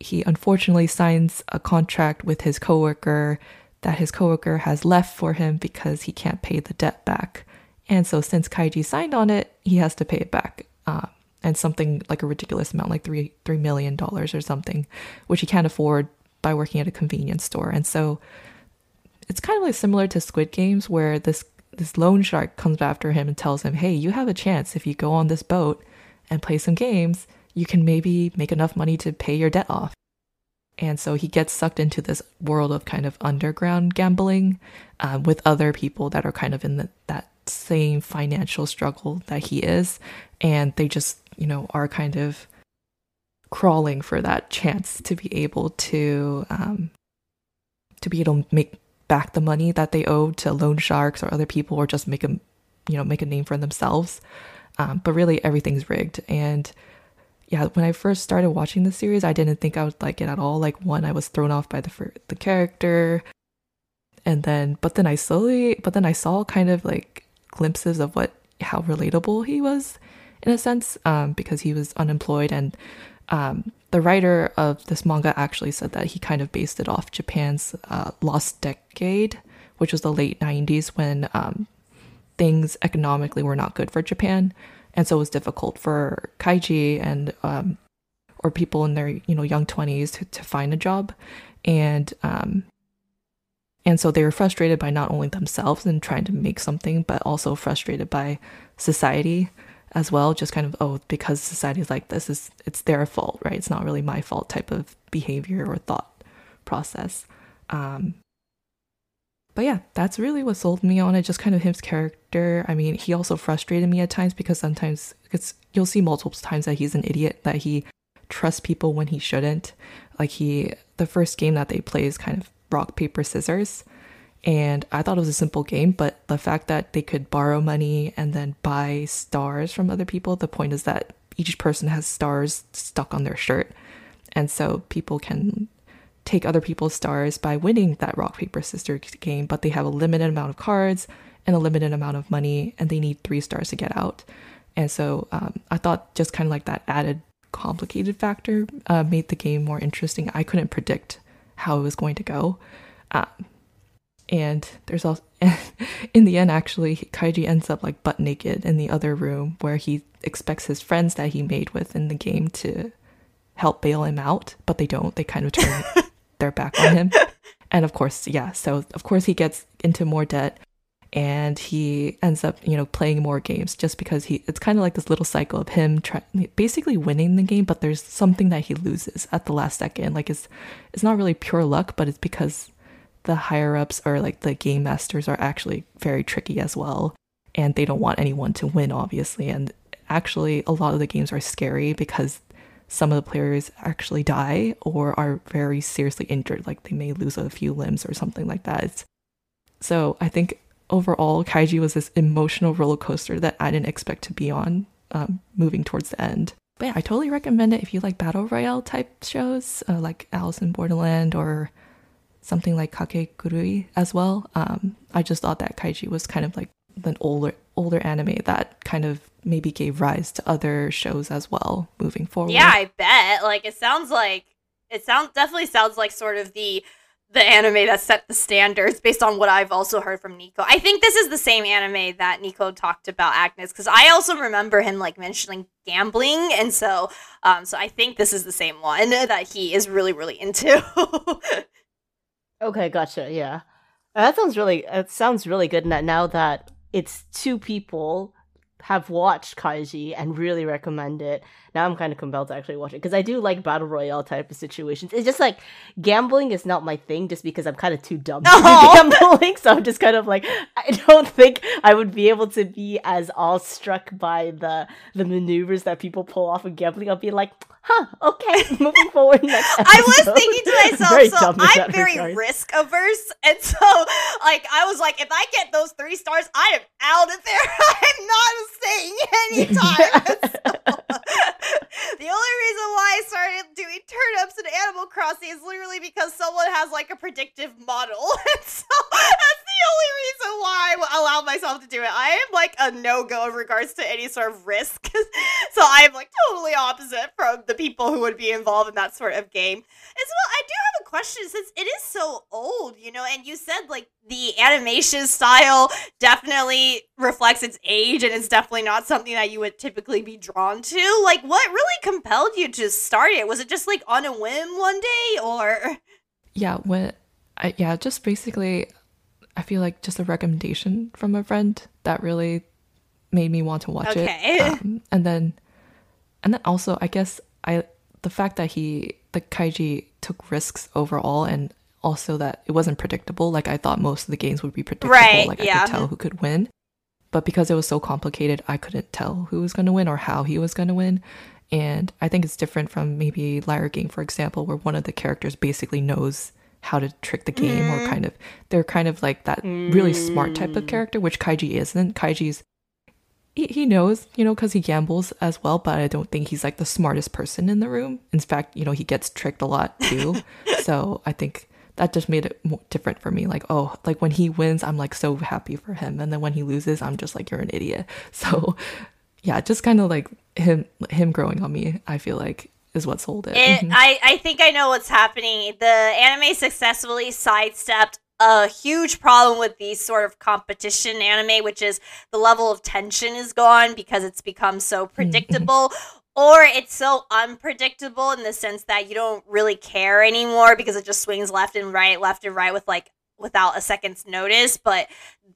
he unfortunately signs a contract with his coworker that his coworker has left for him because he can't pay the debt back. And so since Kaiji signed on it, he has to pay it back. Uh, and something like a ridiculous amount, like three three million dollars or something, which he can't afford by working at a convenience store. And so it's kind of like similar to Squid Games, where this this loan shark comes after him and tells him, "Hey, you have a chance if you go on this boat and play some games, you can maybe make enough money to pay your debt off." And so he gets sucked into this world of kind of underground gambling um, with other people that are kind of in the, that same financial struggle that he is, and they just you know are kind of crawling for that chance to be able to um, to be able to make back the money that they owe to loan sharks or other people or just make a you know make a name for themselves. Um, but really everything's rigged. And yeah when i first started watching the series i didn't think i would like it at all. Like one i was thrown off by the the character. And then but then i slowly but then i saw kind of like glimpses of what how relatable he was in a sense um, because he was unemployed and um, the writer of this manga actually said that he kind of based it off Japan's uh, lost decade, which was the late 90s when um, things economically were not good for Japan. And so it was difficult for Kaiji and um, or people in their you know young 20s to, to find a job. And um, and so they were frustrated by not only themselves and trying to make something, but also frustrated by society as well just kind of oh because society's like this is it's their fault right it's not really my fault type of behavior or thought process um but yeah, that's really what sold me on it. Just kind of his character. I mean, he also frustrated me at times because sometimes because you'll see multiple times that he's an idiot that he trusts people when he shouldn't. Like he, the first game that they play is kind of rock paper scissors, and I thought it was a simple game, but the fact that they could borrow money and then buy stars from other people. The point is that each person has stars stuck on their shirt, and so people can take other people's stars by winning that rock paper scissors game, but they have a limited amount of cards and a limited amount of money, and they need three stars to get out. And so um, I thought just kind of like that added complicated factor uh, made the game more interesting. I couldn't predict how it was going to go. Um, and there's also, in the end, actually, Kaiji ends up like butt naked in the other room where he expects his friends that he made with in the game to help bail him out, but they don't. They kind of turn their back on him. And of course, yeah, so of course he gets into more debt and he ends up, you know, playing more games just because he it's kind of like this little cycle of him try, basically winning the game, but there's something that he loses at the last second. Like it's it's not really pure luck, but it's because the higher ups or like the game masters are actually very tricky as well and they don't want anyone to win obviously and actually a lot of the games are scary because some of the players actually die or are very seriously injured, like they may lose a few limbs or something like that. So I think overall, Kaiji was this emotional roller coaster that I didn't expect to be on um, moving towards the end. But yeah, I totally recommend it if you like battle royale type shows, uh, like Alice in Borderland or something like Kakegurui as well. Um, I just thought that Kaiji was kind of like an older older anime that kind of maybe gave rise to other shows as well moving forward. Yeah, I bet. Like it sounds like it sounds definitely sounds like sort of the the anime that set the standards based on what I've also heard from Nico. I think this is the same anime that Nico talked about Agnes because I also remember him like mentioning gambling, and so um, so I think this is the same one that he is really really into. okay, gotcha. Yeah, uh, that sounds really. It sounds really good. Now that it's two people have watched Kaiji and really recommend it. Now I'm kind of compelled to actually watch it because I do like battle royale type of situations. It's just like gambling is not my thing, just because I'm kind of too dumb to gambling. So I'm just kind of like I don't think I would be able to be as awestruck by the the maneuvers that people pull off in gambling. I'll be like, huh, okay, moving forward. I was thinking to myself, so I'm very regard. risk averse, and so like I was like, if I get those three stars, I am out of there. I'm not staying anytime. The only reason why I started doing turnips in Animal Crossing is literally because someone has like a predictive model, and so that's the only reason why I allow myself to do it. I am like a no go in regards to any sort of risk, so I am like totally opposite from the people who would be involved in that sort of game. As well, I do have question since it is so old, you know, and you said like the animation style definitely reflects its age and it's definitely not something that you would typically be drawn to. Like, what really compelled you to start it? Was it just like on a whim one day or? Yeah, when I, yeah, just basically, I feel like just a recommendation from a friend that really made me want to watch okay. it. Um, and then, and then also, I guess I the fact that he the Kaiji took risks overall and also that it wasn't predictable. Like I thought most of the games would be predictable. Right, like yeah. I could tell who could win. But because it was so complicated, I couldn't tell who was going to win or how he was going to win. And I think it's different from maybe Liar Game, for example, where one of the characters basically knows how to trick the game mm. or kind of they're kind of like that really smart type of mm. character, which Kaiji isn't. Kaiji's he, he knows, you know, because he gambles as well, but I don't think he's like the smartest person in the room. In fact, you know, he gets tricked a lot too. so I think that just made it more different for me. Like, oh, like when he wins, I'm like so happy for him. And then when he loses, I'm just like, you're an idiot. So yeah, just kind of like him, him growing on me, I feel like is what sold it. it mm-hmm. I, I think I know what's happening. The anime successfully sidestepped a huge problem with these sort of competition anime, which is the level of tension is gone because it's become so mm-hmm. predictable. or it's so unpredictable in the sense that you don't really care anymore because it just swings left and right, left and right with like without a second's notice. But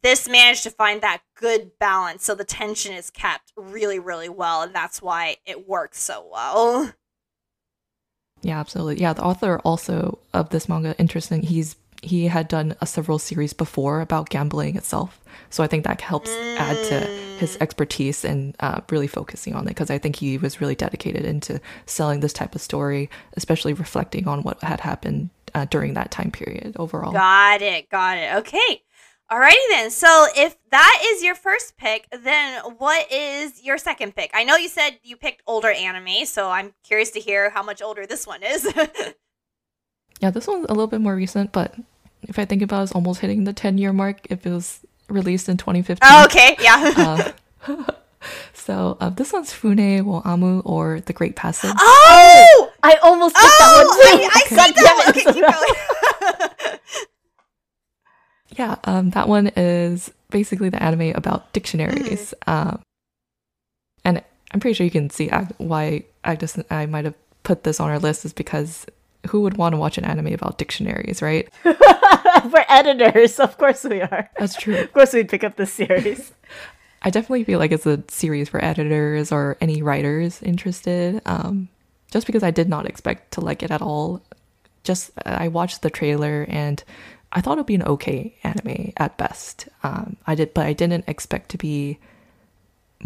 this managed to find that good balance. So the tension is kept really, really well. And that's why it works so well. Yeah, absolutely. Yeah, the author also of this manga, interesting, he's he had done a several series before about gambling itself. So I think that helps add to his Mm. expertise and uh, really focusing on it because I think he was really dedicated into selling this type of story, especially reflecting on what had happened uh, during that time period overall. Got it. Got it. Okay. Alrighty then. So if that is your first pick, then what is your second pick? I know you said you picked older anime, so I'm curious to hear how much older this one is. Yeah, this one's a little bit more recent, but if I think about it, it's almost hitting the 10 year mark if it was released in 2015. oh, okay. Yeah. Uh, so uh, this one's Fune wo Amu or The Great Passage. oh! I almost picked Oh! that one too. I, I see God that damn one. Okay, keep going. Yeah, um, that one is basically the anime about dictionaries. Um, and I'm pretty sure you can see why Agnes and I might have put this on our list is because who would want to watch an anime about dictionaries, right? We're editors, of course we are. That's true. Of course we'd pick up this series. I definitely feel like it's a series for editors or any writers interested. Um, just because I did not expect to like it at all. Just I watched the trailer and I thought it'd be an okay anime at best. Um, I did, but I didn't expect to be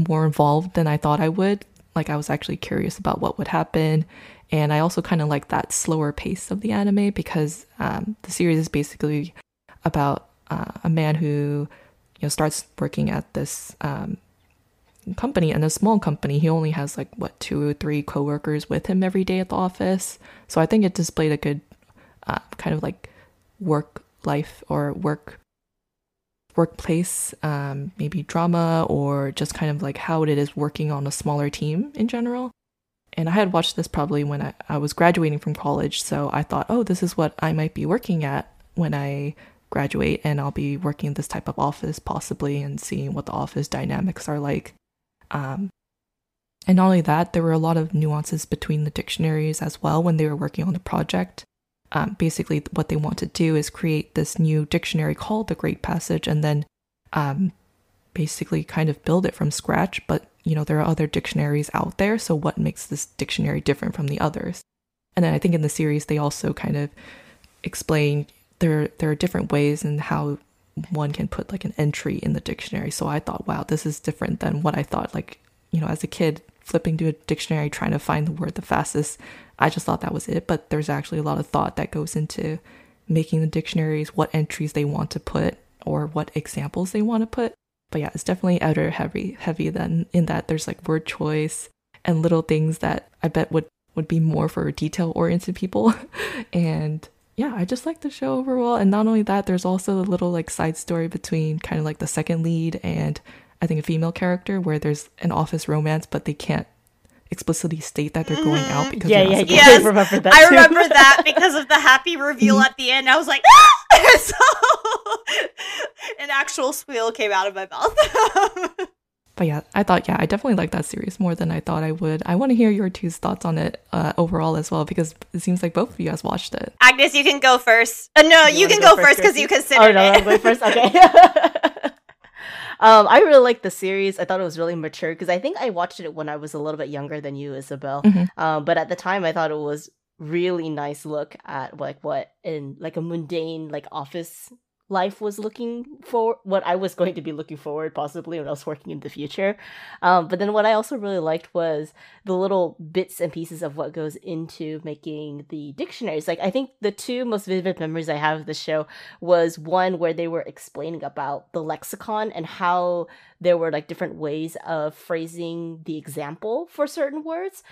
more involved than I thought I would. Like I was actually curious about what would happen, and I also kind of like that slower pace of the anime because um, the series is basically about uh, a man who you know starts working at this um, company and a small company. He only has like what two or three coworkers with him every day at the office. So i think it displayed a good uh, kind of like work life or work workplace um, maybe drama or just kind of like how it is working on a smaller team in general and i had watched this probably when I, I was graduating from college so i thought oh this is what i might be working at when i graduate and i'll be working in this type of office possibly and seeing what the office dynamics are like um, and not only that, there were a lot of nuances between the dictionaries as well when they were working on the project. Um, basically, what they want to do is create this new dictionary called the Great Passage and then um, basically kind of build it from scratch. But, you know, there are other dictionaries out there. So, what makes this dictionary different from the others? And then I think in the series, they also kind of explain there, there are different ways and how one can put like an entry in the dictionary. So I thought, wow, this is different than what I thought. Like, you know, as a kid, flipping to a dictionary, trying to find the word the fastest, I just thought that was it. But there's actually a lot of thought that goes into making the dictionaries, what entries they want to put, or what examples they want to put. But yeah, it's definitely outer heavy, heavy than in that there's like word choice and little things that I bet would would be more for detail oriented people. and yeah, I just like the show overall. And not only that, there's also a little like side story between kind of like the second lead and I think a female character where there's an office romance, but they can't explicitly state that they're going out because Yeah, yeah, yeah. Yes, I remember that. I remember that because of the happy reveal at the end. I was like, so an actual squeal came out of my mouth. But yeah, I thought, yeah, I definitely like that series more than I thought I would. I want to hear your two's thoughts on it uh, overall as well, because it seems like both of you guys watched it. Agnes, you can go first. Uh, no, you, You can go, go first because Gracie? you considered Oh no, it. I'm going first. Okay. Um, I really liked the series. I thought it was really mature because I think I watched it when I was a little bit younger than you, Isabel. Mhm. Um, but at the time, I thought it was really nice look at like what in like a mundane like office life was looking for what I was going to be looking forward possibly when I was working in the future. Um, but then what I also really liked was the little bits and pieces of what goes into making the dictionaries. Like I think the two most vivid memories I have of the show was one where they were explaining about the lexicon and how there were like different ways of phrasing the example for certain words.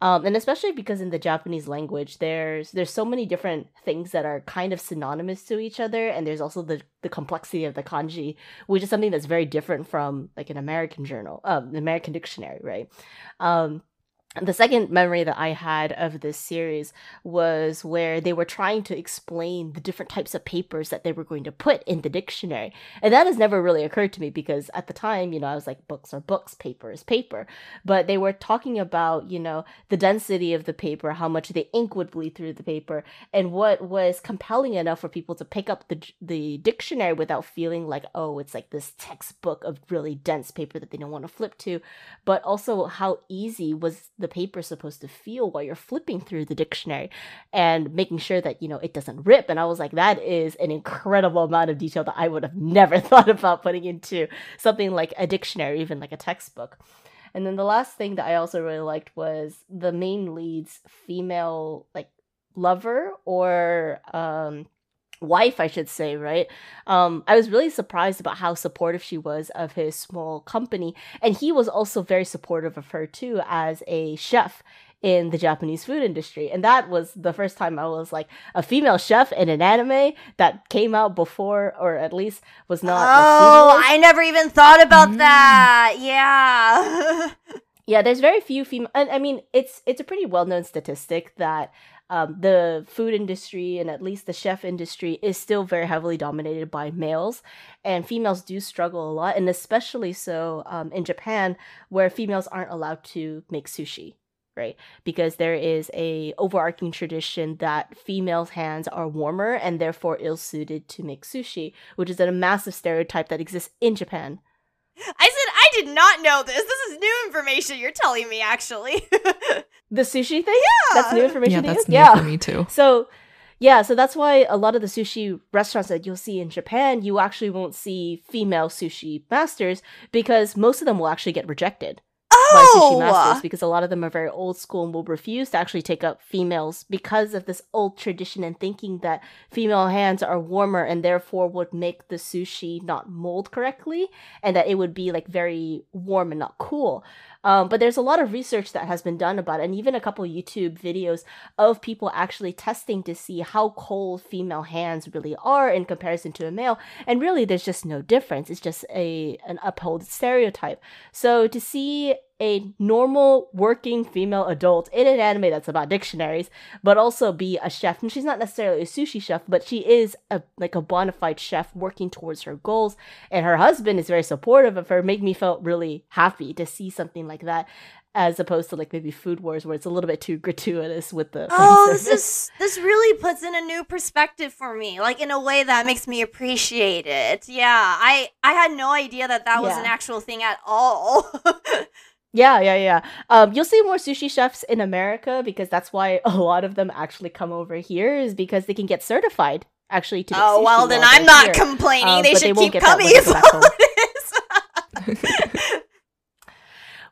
Um, and especially because in the Japanese language, there's there's so many different things that are kind of synonymous to each other, and there's also the the complexity of the kanji, which is something that's very different from like an American journal, um, the American dictionary, right? Um, the second memory that I had of this series was where they were trying to explain the different types of papers that they were going to put in the dictionary. And that has never really occurred to me because at the time, you know, I was like, books are books, paper is paper. But they were talking about, you know, the density of the paper, how much the ink would bleed through the paper, and what was compelling enough for people to pick up the, the dictionary without feeling like, oh, it's like this textbook of really dense paper that they don't want to flip to but also how easy was the the paper is supposed to feel while you're flipping through the dictionary and making sure that, you know, it doesn't rip. And I was like, that is an incredible amount of detail that I would have never thought about putting into something like a dictionary, even like a textbook. And then the last thing that I also really liked was the main lead's female like lover or um wife, I should say, right? Um, I was really surprised about how supportive she was of his small company. And he was also very supportive of her too as a chef in the Japanese food industry. And that was the first time I was like a female chef in an anime that came out before, or at least was not. Oh, I never even thought about mm. that. Yeah. yeah, there's very few female. And I mean, it's it's a pretty well known statistic that um, the food industry and at least the chef industry is still very heavily dominated by males, and females do struggle a lot, and especially so um, in Japan, where females aren't allowed to make sushi. Right, because there is a overarching tradition that females' hands are warmer and therefore ill-suited to make sushi, which is a massive stereotype that exists in Japan. I did not know this. This is new information you're telling me, actually. the sushi thing? Yeah. That's new information yeah, to that's you? New yeah. for me too. So yeah, so that's why a lot of the sushi restaurants that you'll see in Japan, you actually won't see female sushi masters because most of them will actually get rejected by sushi masters because a lot of them are very old school and will refuse to actually take up females because of this old tradition and thinking that female hands are warmer and therefore would make the sushi not mold correctly and that it would be like very warm and not cool. Um, but there's a lot of research that has been done about it, and even a couple YouTube videos of people actually testing to see how cold female hands really are in comparison to a male. And really, there's just no difference. It's just a an upheld stereotype. So to see a normal working female adult in an anime that's about dictionaries, but also be a chef. And she's not necessarily a sushi chef, but she is a like a bona fide chef working towards her goals. And her husband is very supportive of her. Make me felt really happy to see something like that. As opposed to like maybe Food Wars, where it's a little bit too gratuitous with the. Oh, this is this really puts in a new perspective for me, like in a way that makes me appreciate it. Yeah, I I had no idea that that was an actual thing at all. Yeah, yeah, yeah. Um, you'll see more sushi chefs in America because that's why a lot of them actually come over here is because they can get certified actually to. Oh well, then I'm not here. complaining. Um, they should they keep coming.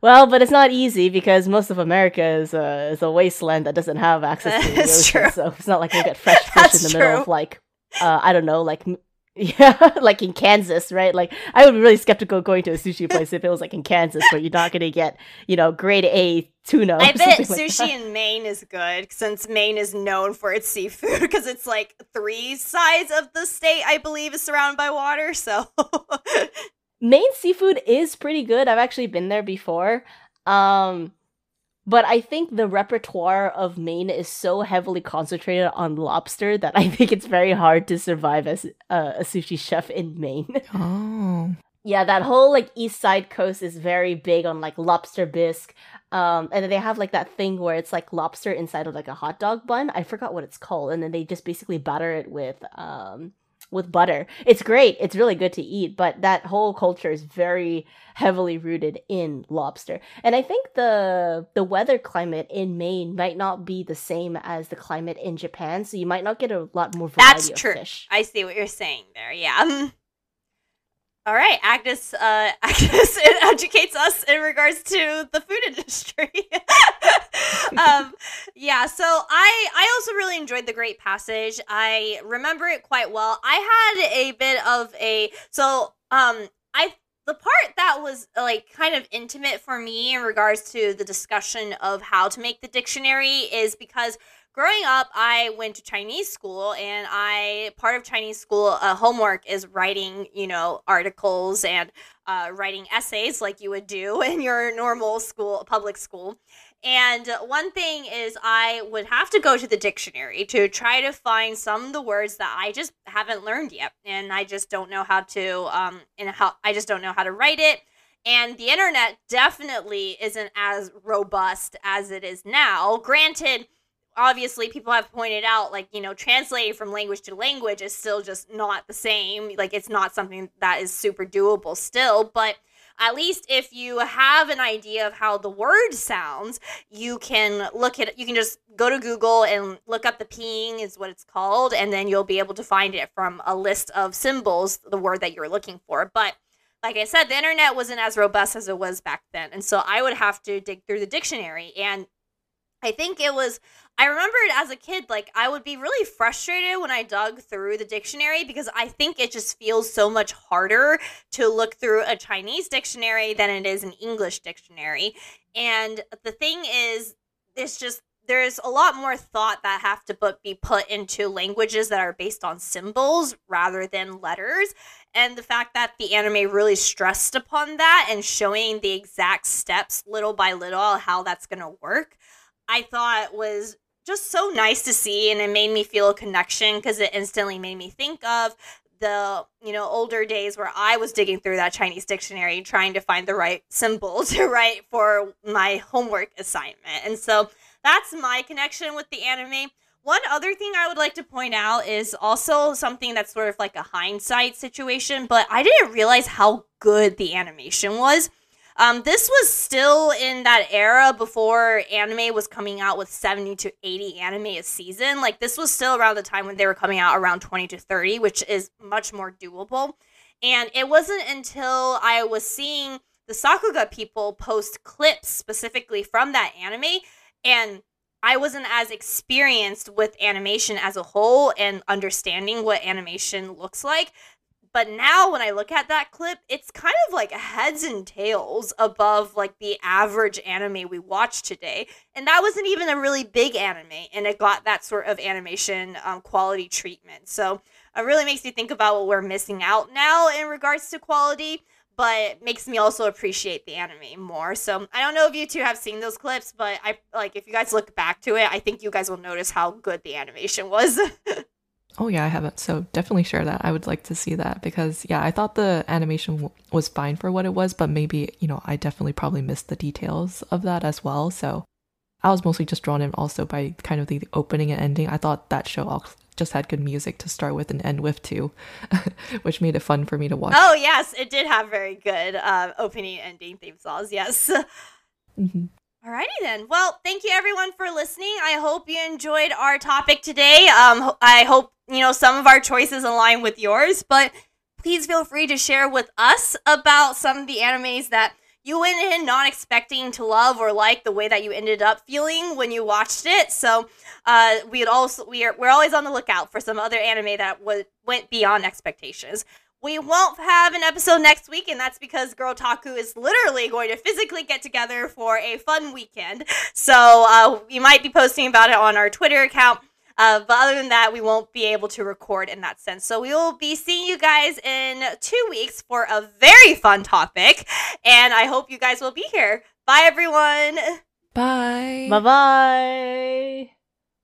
well, but it's not easy because most of America is a is a wasteland that doesn't have access to the ocean. True. So it's not like you get fresh fish That's in the true. middle of like uh, I don't know, like yeah, like in Kansas, right? Like I would be really skeptical going to a sushi place if it was like in Kansas, where you're not gonna get, you know, grade A tuna. I bet sushi in Maine is good since Maine is known for its seafood because it's like three sides of the state, I believe, is surrounded by water. So Maine seafood is pretty good. I've actually been there before. Um, but I think the repertoire of Maine is so heavily concentrated on lobster that I think it's very hard to survive as uh, a sushi chef in Maine. Oh. yeah, that whole like east side coast is very big on like lobster bisque. Um, and then they have like that thing where it's like lobster inside of like a hot dog bun. I forgot what it's called. And then they just basically batter it with um with butter. It's great. It's really good to eat, but that whole culture is very heavily rooted in lobster. And I think the the weather climate in Maine might not be the same as the climate in Japan, so you might not get a lot more variety That's true. Fish. I see what you're saying there. Yeah. All right, Agnes. Uh, Agnes educates us in regards to the food industry. um, yeah, so I I also really enjoyed the Great Passage. I remember it quite well. I had a bit of a so um I the part that was like kind of intimate for me in regards to the discussion of how to make the dictionary is because growing up, I went to Chinese school, and I part of Chinese school uh, homework is writing, you know, articles and uh, writing essays like you would do in your normal school, public school. And one thing is, I would have to go to the dictionary to try to find some of the words that I just haven't learned yet, and I just don't know how to, um, and how I just don't know how to write it. And the internet definitely isn't as robust as it is now. Granted, obviously people have pointed out like you know translating from language to language is still just not the same like it's not something that is super doable still but at least if you have an idea of how the word sounds, you can look at you can just go to Google and look up the pinyin is what it's called, and then you'll be able to find it from a list of symbols, the word that you're looking for. But like I said, the internet wasn't as robust as it was back then. And so I would have to dig through the dictionary. And I think it was, I remembered as a kid, like I would be really frustrated when I dug through the dictionary because I think it just feels so much harder to look through a Chinese dictionary than it is an English dictionary. And the thing is, it's just there's a lot more thought that have to be put into languages that are based on symbols rather than letters and the fact that the anime really stressed upon that and showing the exact steps little by little how that's going to work i thought was just so nice to see and it made me feel a connection because it instantly made me think of the you know older days where i was digging through that chinese dictionary trying to find the right symbol to write for my homework assignment and so that's my connection with the anime one other thing I would like to point out is also something that's sort of like a hindsight situation, but I didn't realize how good the animation was. Um, this was still in that era before anime was coming out with 70 to 80 anime a season. Like, this was still around the time when they were coming out around 20 to 30, which is much more doable. And it wasn't until I was seeing the Sakuga people post clips specifically from that anime and I wasn't as experienced with animation as a whole and understanding what animation looks like. But now when I look at that clip, it's kind of like heads and tails above like the average anime we watch today. And that wasn't even a really big anime, and it got that sort of animation um, quality treatment. So it really makes you think about what we're missing out now in regards to quality but makes me also appreciate the anime more. So I don't know if you two have seen those clips, but I like if you guys look back to it, I think you guys will notice how good the animation was. oh yeah, I haven't. So definitely share that. I would like to see that because yeah, I thought the animation w- was fine for what it was, but maybe you know I definitely probably missed the details of that as well. So I was mostly just drawn in also by kind of the opening and ending. I thought that show just had good music to start with and end with too, which made it fun for me to watch. Oh yes, it did have very good uh, opening and ending theme songs. Yes. Mm-hmm. Alrighty then. Well, thank you everyone for listening. I hope you enjoyed our topic today. Um, I hope you know some of our choices align with yours, but please feel free to share with us about some of the animes that you went in not expecting to love or like the way that you ended up feeling when you watched it. So uh, we'd also we are we're always on the lookout for some other anime that was went beyond expectations. We won't have an episode next week, and that's because Girltaku is literally going to physically get together for a fun weekend. So uh, we might be posting about it on our Twitter account. Uh, but other than that, we won't be able to record in that sense. So we will be seeing you guys in two weeks for a very fun topic. And I hope you guys will be here. Bye, everyone. Bye. Bye bye.